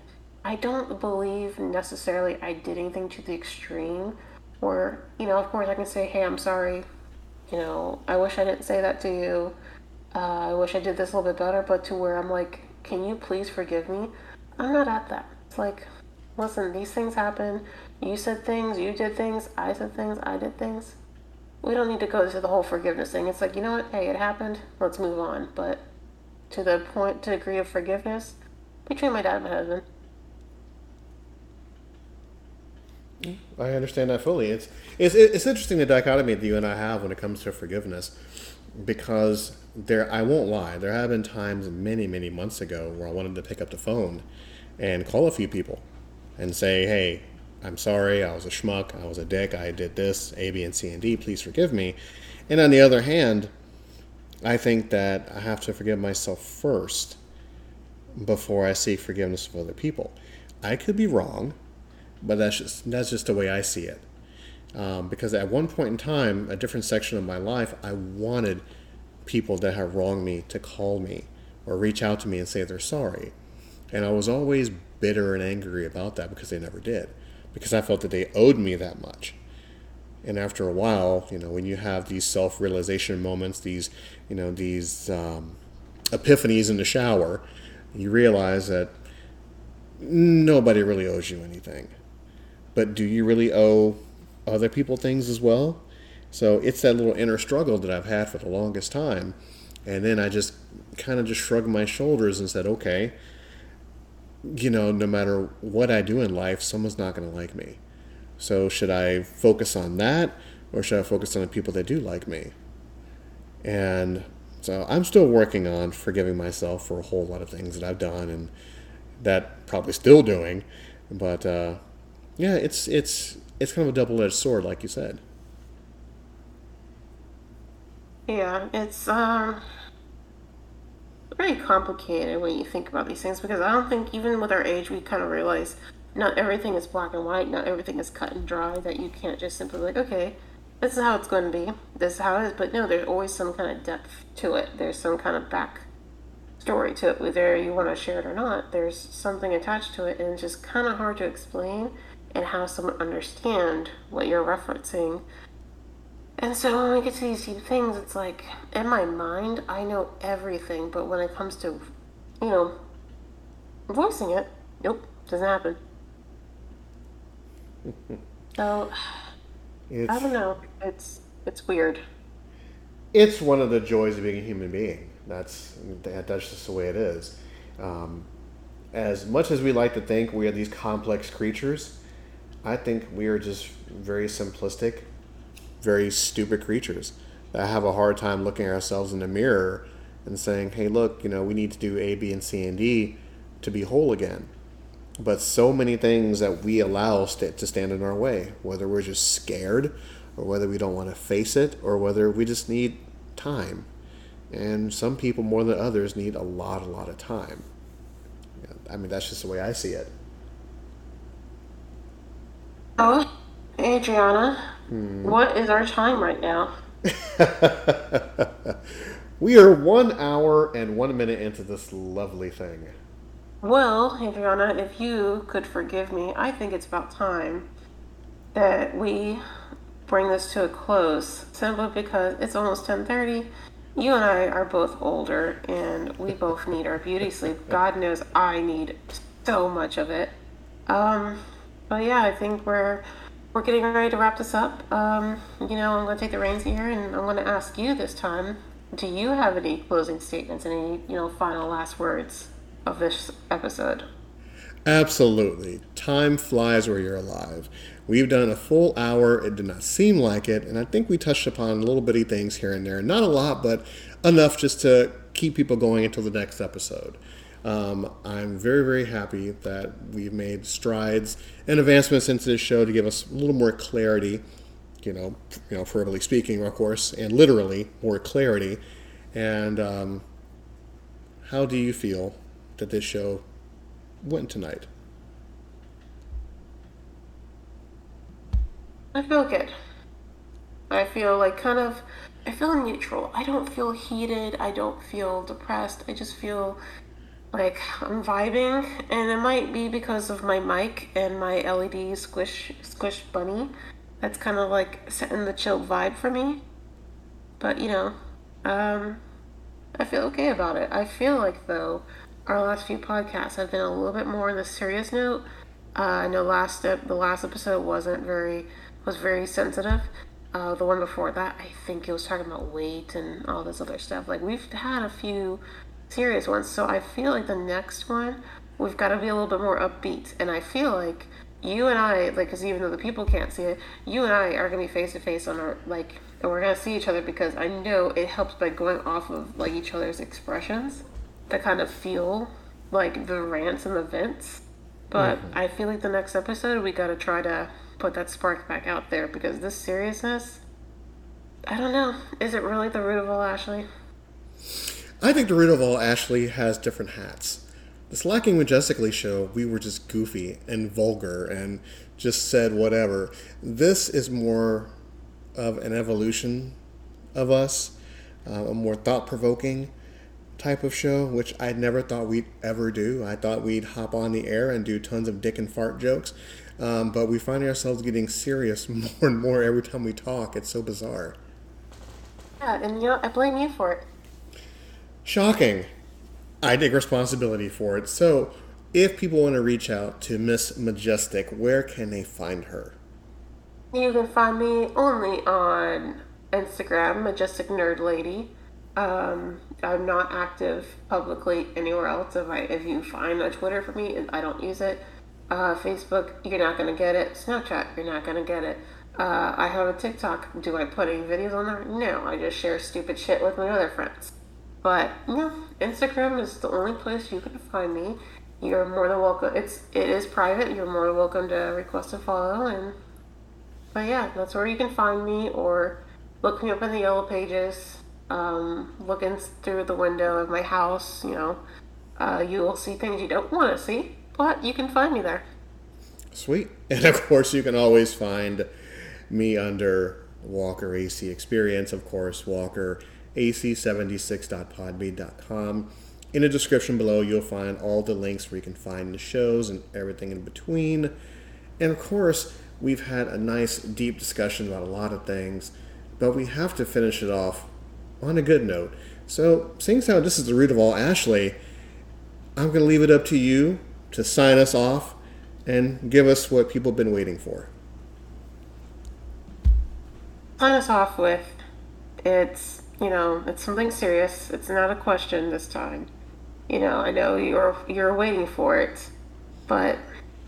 I don't believe necessarily I did anything to the extreme. Or, you know, of course I can say, hey, I'm sorry. You know, I wish I didn't say that to you. Uh, I wish I did this a little bit better, but to where I'm like, can you please forgive me? I'm not at that. It's like, listen, these things happen. You said things, you did things, I said things, I did things. We don't need to go to the whole forgiveness thing. It's like, you know what? Hey, it happened. Let's move on. But to the point, to degree of forgiveness, between my dad and my husband, I understand that fully. It's, it's it's interesting the dichotomy that you and I have when it comes to forgiveness, because there I won't lie. There have been times many many months ago where I wanted to pick up the phone and call a few people and say, "Hey, I'm sorry. I was a schmuck. I was a dick. I did this A, B, and C and D. Please forgive me." And on the other hand, I think that I have to forgive myself first before I seek forgiveness of other people. I could be wrong but that's just that's just the way I see it. Um, because at one point in time, a different section of my life, I wanted people that had wronged me to call me or reach out to me and say they're sorry, and I was always bitter and angry about that because they never did, because I felt that they owed me that much. And after a while, you know, when you have these self-realization moments, these, you know, these um, epiphanies in the shower, you realize that nobody really owes you anything but do you really owe other people things as well? So it's that little inner struggle that I've had for the longest time. And then I just kind of just shrugged my shoulders and said, okay, you know, no matter what I do in life, someone's not going to like me. So should I focus on that or should I focus on the people that do like me? And so I'm still working on forgiving myself for a whole lot of things that I've done and that probably still doing But uh, yeah, it's it's it's kind of a double edged sword, like you said. Yeah, it's um very complicated when you think about these things because I don't think even with our age we kind of realize not everything is black and white, not everything is cut and dry. That you can't just simply like, okay, this is how it's going to be, this is how it is. But no, there's always some kind of depth to it. There's some kind of back story to it, whether you want to share it or not. There's something attached to it, and it's just kind of hard to explain and have someone understand what you're referencing. And so when we get to these deep things, it's like in my mind, I know everything, but when it comes to, you know, voicing it, nope, doesn't happen. so It's, I don't know. It's it's weird. it's one of the joys of being a human being. That's that, that's just the way it is. Um, as much as we like to think we are these complex creatures, I think we are just very simplistic, very stupid creatures that have a hard time looking at ourselves in the mirror and saying, "Hey, look, you know, we need to do A, B, and C and D to be whole again." But so many things that we allow st- to stand in our way, whether we're just scared, or whether we don't want to face it, or whether we just need time. And some people more than others need a lot, a lot of time. I mean, that's just the way I see it. Oh, Adriana, what is our time right now? we are one hour and one minute into this lovely thing. Well, Adriana, if you could forgive me, I think it's about time that we bring this to a close. Simply because it's almost 10:30. You and I are both older and we both need our beauty sleep. God knows I need so much of it. Um, but yeah, I think we're we're getting ready to wrap this up. Um, you know, I'm going to take the reins here and I'm going to ask you this time, do you have any closing statements, any, you know, final last words of this episode? Absolutely. Time flies where you're alive. We've done a full hour. It did not seem like it. And I think we touched upon little bitty things here and there. Not a lot, but enough just to keep people going until the next episode. Um, I'm very, very happy that we've made strides and advancements into this show to give us a little more clarity, you know, you know, verbally speaking, of course, and literally more clarity. And um, how do you feel that this show went tonight? I feel good. I feel like kind of, I feel neutral. I don't feel heated. I don't feel depressed. I just feel like I'm vibing, and it might be because of my mic and my LED squish squish bunny. That's kind of like setting the chill vibe for me. But you know, um, I feel okay about it. I feel like though our last few podcasts have been a little bit more on the serious note. Uh, I know last ep- the last episode wasn't very was very sensitive. Uh, the one before that, I think it was talking about weight and all this other stuff. Like we've had a few serious ones, so I feel like the next one we've got to be a little bit more upbeat. And I feel like you and I, like, because even though the people can't see it, you and I are gonna be face to face on our like, and we're gonna see each other because I know it helps by going off of like each other's expressions to kind of feel like the rants and the vents. But mm-hmm. I feel like the next episode we gotta try to put that spark back out there because this seriousness, I don't know. Is it really the root of all Ashley? I think the root of all Ashley has different hats. The Slacking Majestically show, we were just goofy and vulgar and just said whatever. This is more of an evolution of us, uh, a more thought provoking type of show, which I never thought we'd ever do. I thought we'd hop on the air and do tons of dick and fart jokes, um, but we find ourselves getting serious more and more every time we talk. It's so bizarre. Yeah, and you know, I blame you for it. Shocking. I take responsibility for it. So, if people want to reach out to Miss Majestic, where can they find her? You can find me only on Instagram, Majestic Nerd Lady. Um, I'm not active publicly anywhere else. If I if you find a Twitter for me, I don't use it. Uh, Facebook, you're not gonna get it. Snapchat, you're not gonna get it. Uh, I have a TikTok. Do I put any videos on there? No, I just share stupid shit with my other friends. But yeah, Instagram is the only place you can find me. you're more than welcome. It's it is private. You're more than welcome to request a follow. And but yeah, that's where you can find me or look me up in the yellow pages. Um, looking through the window of my house, you know, uh, you will see things you don't want to see, but you can find me there. Sweet. And of course, you can always find me under Walker AC Experience. Of course, Walker AC76.podbean.com. In the description below, you'll find all the links where you can find the shows and everything in between. And of course, we've had a nice, deep discussion about a lot of things, but we have to finish it off on a good note. So, seeing as how this is the root of all, Ashley, I'm going to leave it up to you to sign us off and give us what people have been waiting for. Sign us off with it's, you know, it's something serious. It's not a question this time. You know, I know you're you're waiting for it, but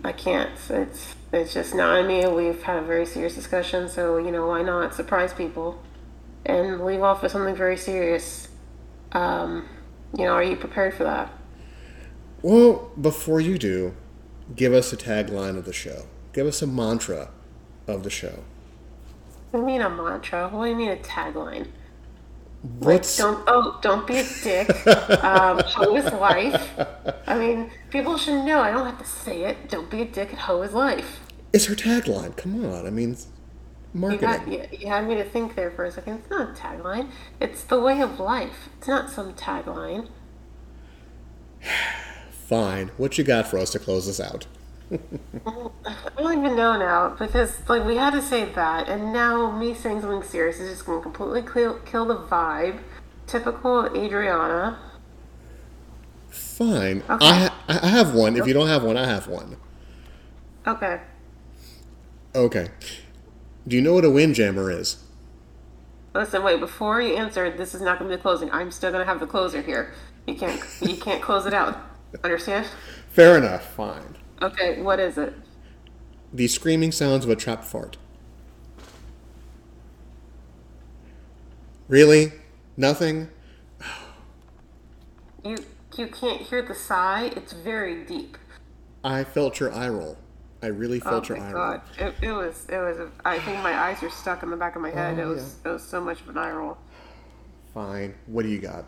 I can't. It's it's just not in me. We've had a very serious discussion, so you know, why not surprise people and leave off with something very serious? Um, you know, are you prepared for that? Well, before you do, give us a tagline of the show. Give us a mantra of the show. What do you mean a mantra? What do you mean a tagline? What's Like, don't oh, don't be a dick. um, hoe is life. I mean, people should know. I don't have to say it. Don't be a dick and hoe is life. it's her tagline? Come on, I mean, it's You, marketing. got, you, you had me to think there for a second. It's not a tagline. It's the way of life. It's not some tagline. Fine. What you got for us to close this out? I don't even know now because like we had to say that, and now me saying something serious is just going to completely kill, kill the vibe. Typical of Adriana. Fine. Okay. I ha- I have one. If you don't have one, I have one. Okay. Okay. Do you know what a windjammer is? Listen, wait. Before you answer, this is not going to be the closing. I'm still going to have the closer here. You can't. You can't close it out. Understand? Fair enough. Fine. Okay. What is it? The screaming sounds of a trapped fart. Really? Nothing? You you can't hear the sigh. It's very deep. I felt your eye roll. I really Oh felt your eye roll. Oh my eye god! It, it was it was. A, I think my eyes were stuck in the back of my head. Oh, it was it was so much of an eye roll. roll. Fine. What do you got?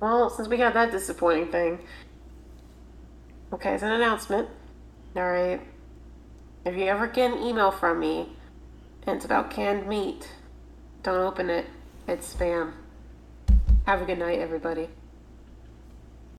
Well, since we got that disappointing thing, okay, it's an announcement. All right. If you ever get an email from me and it's about canned meat, don't open it. It's spam. Have a good night, everybody.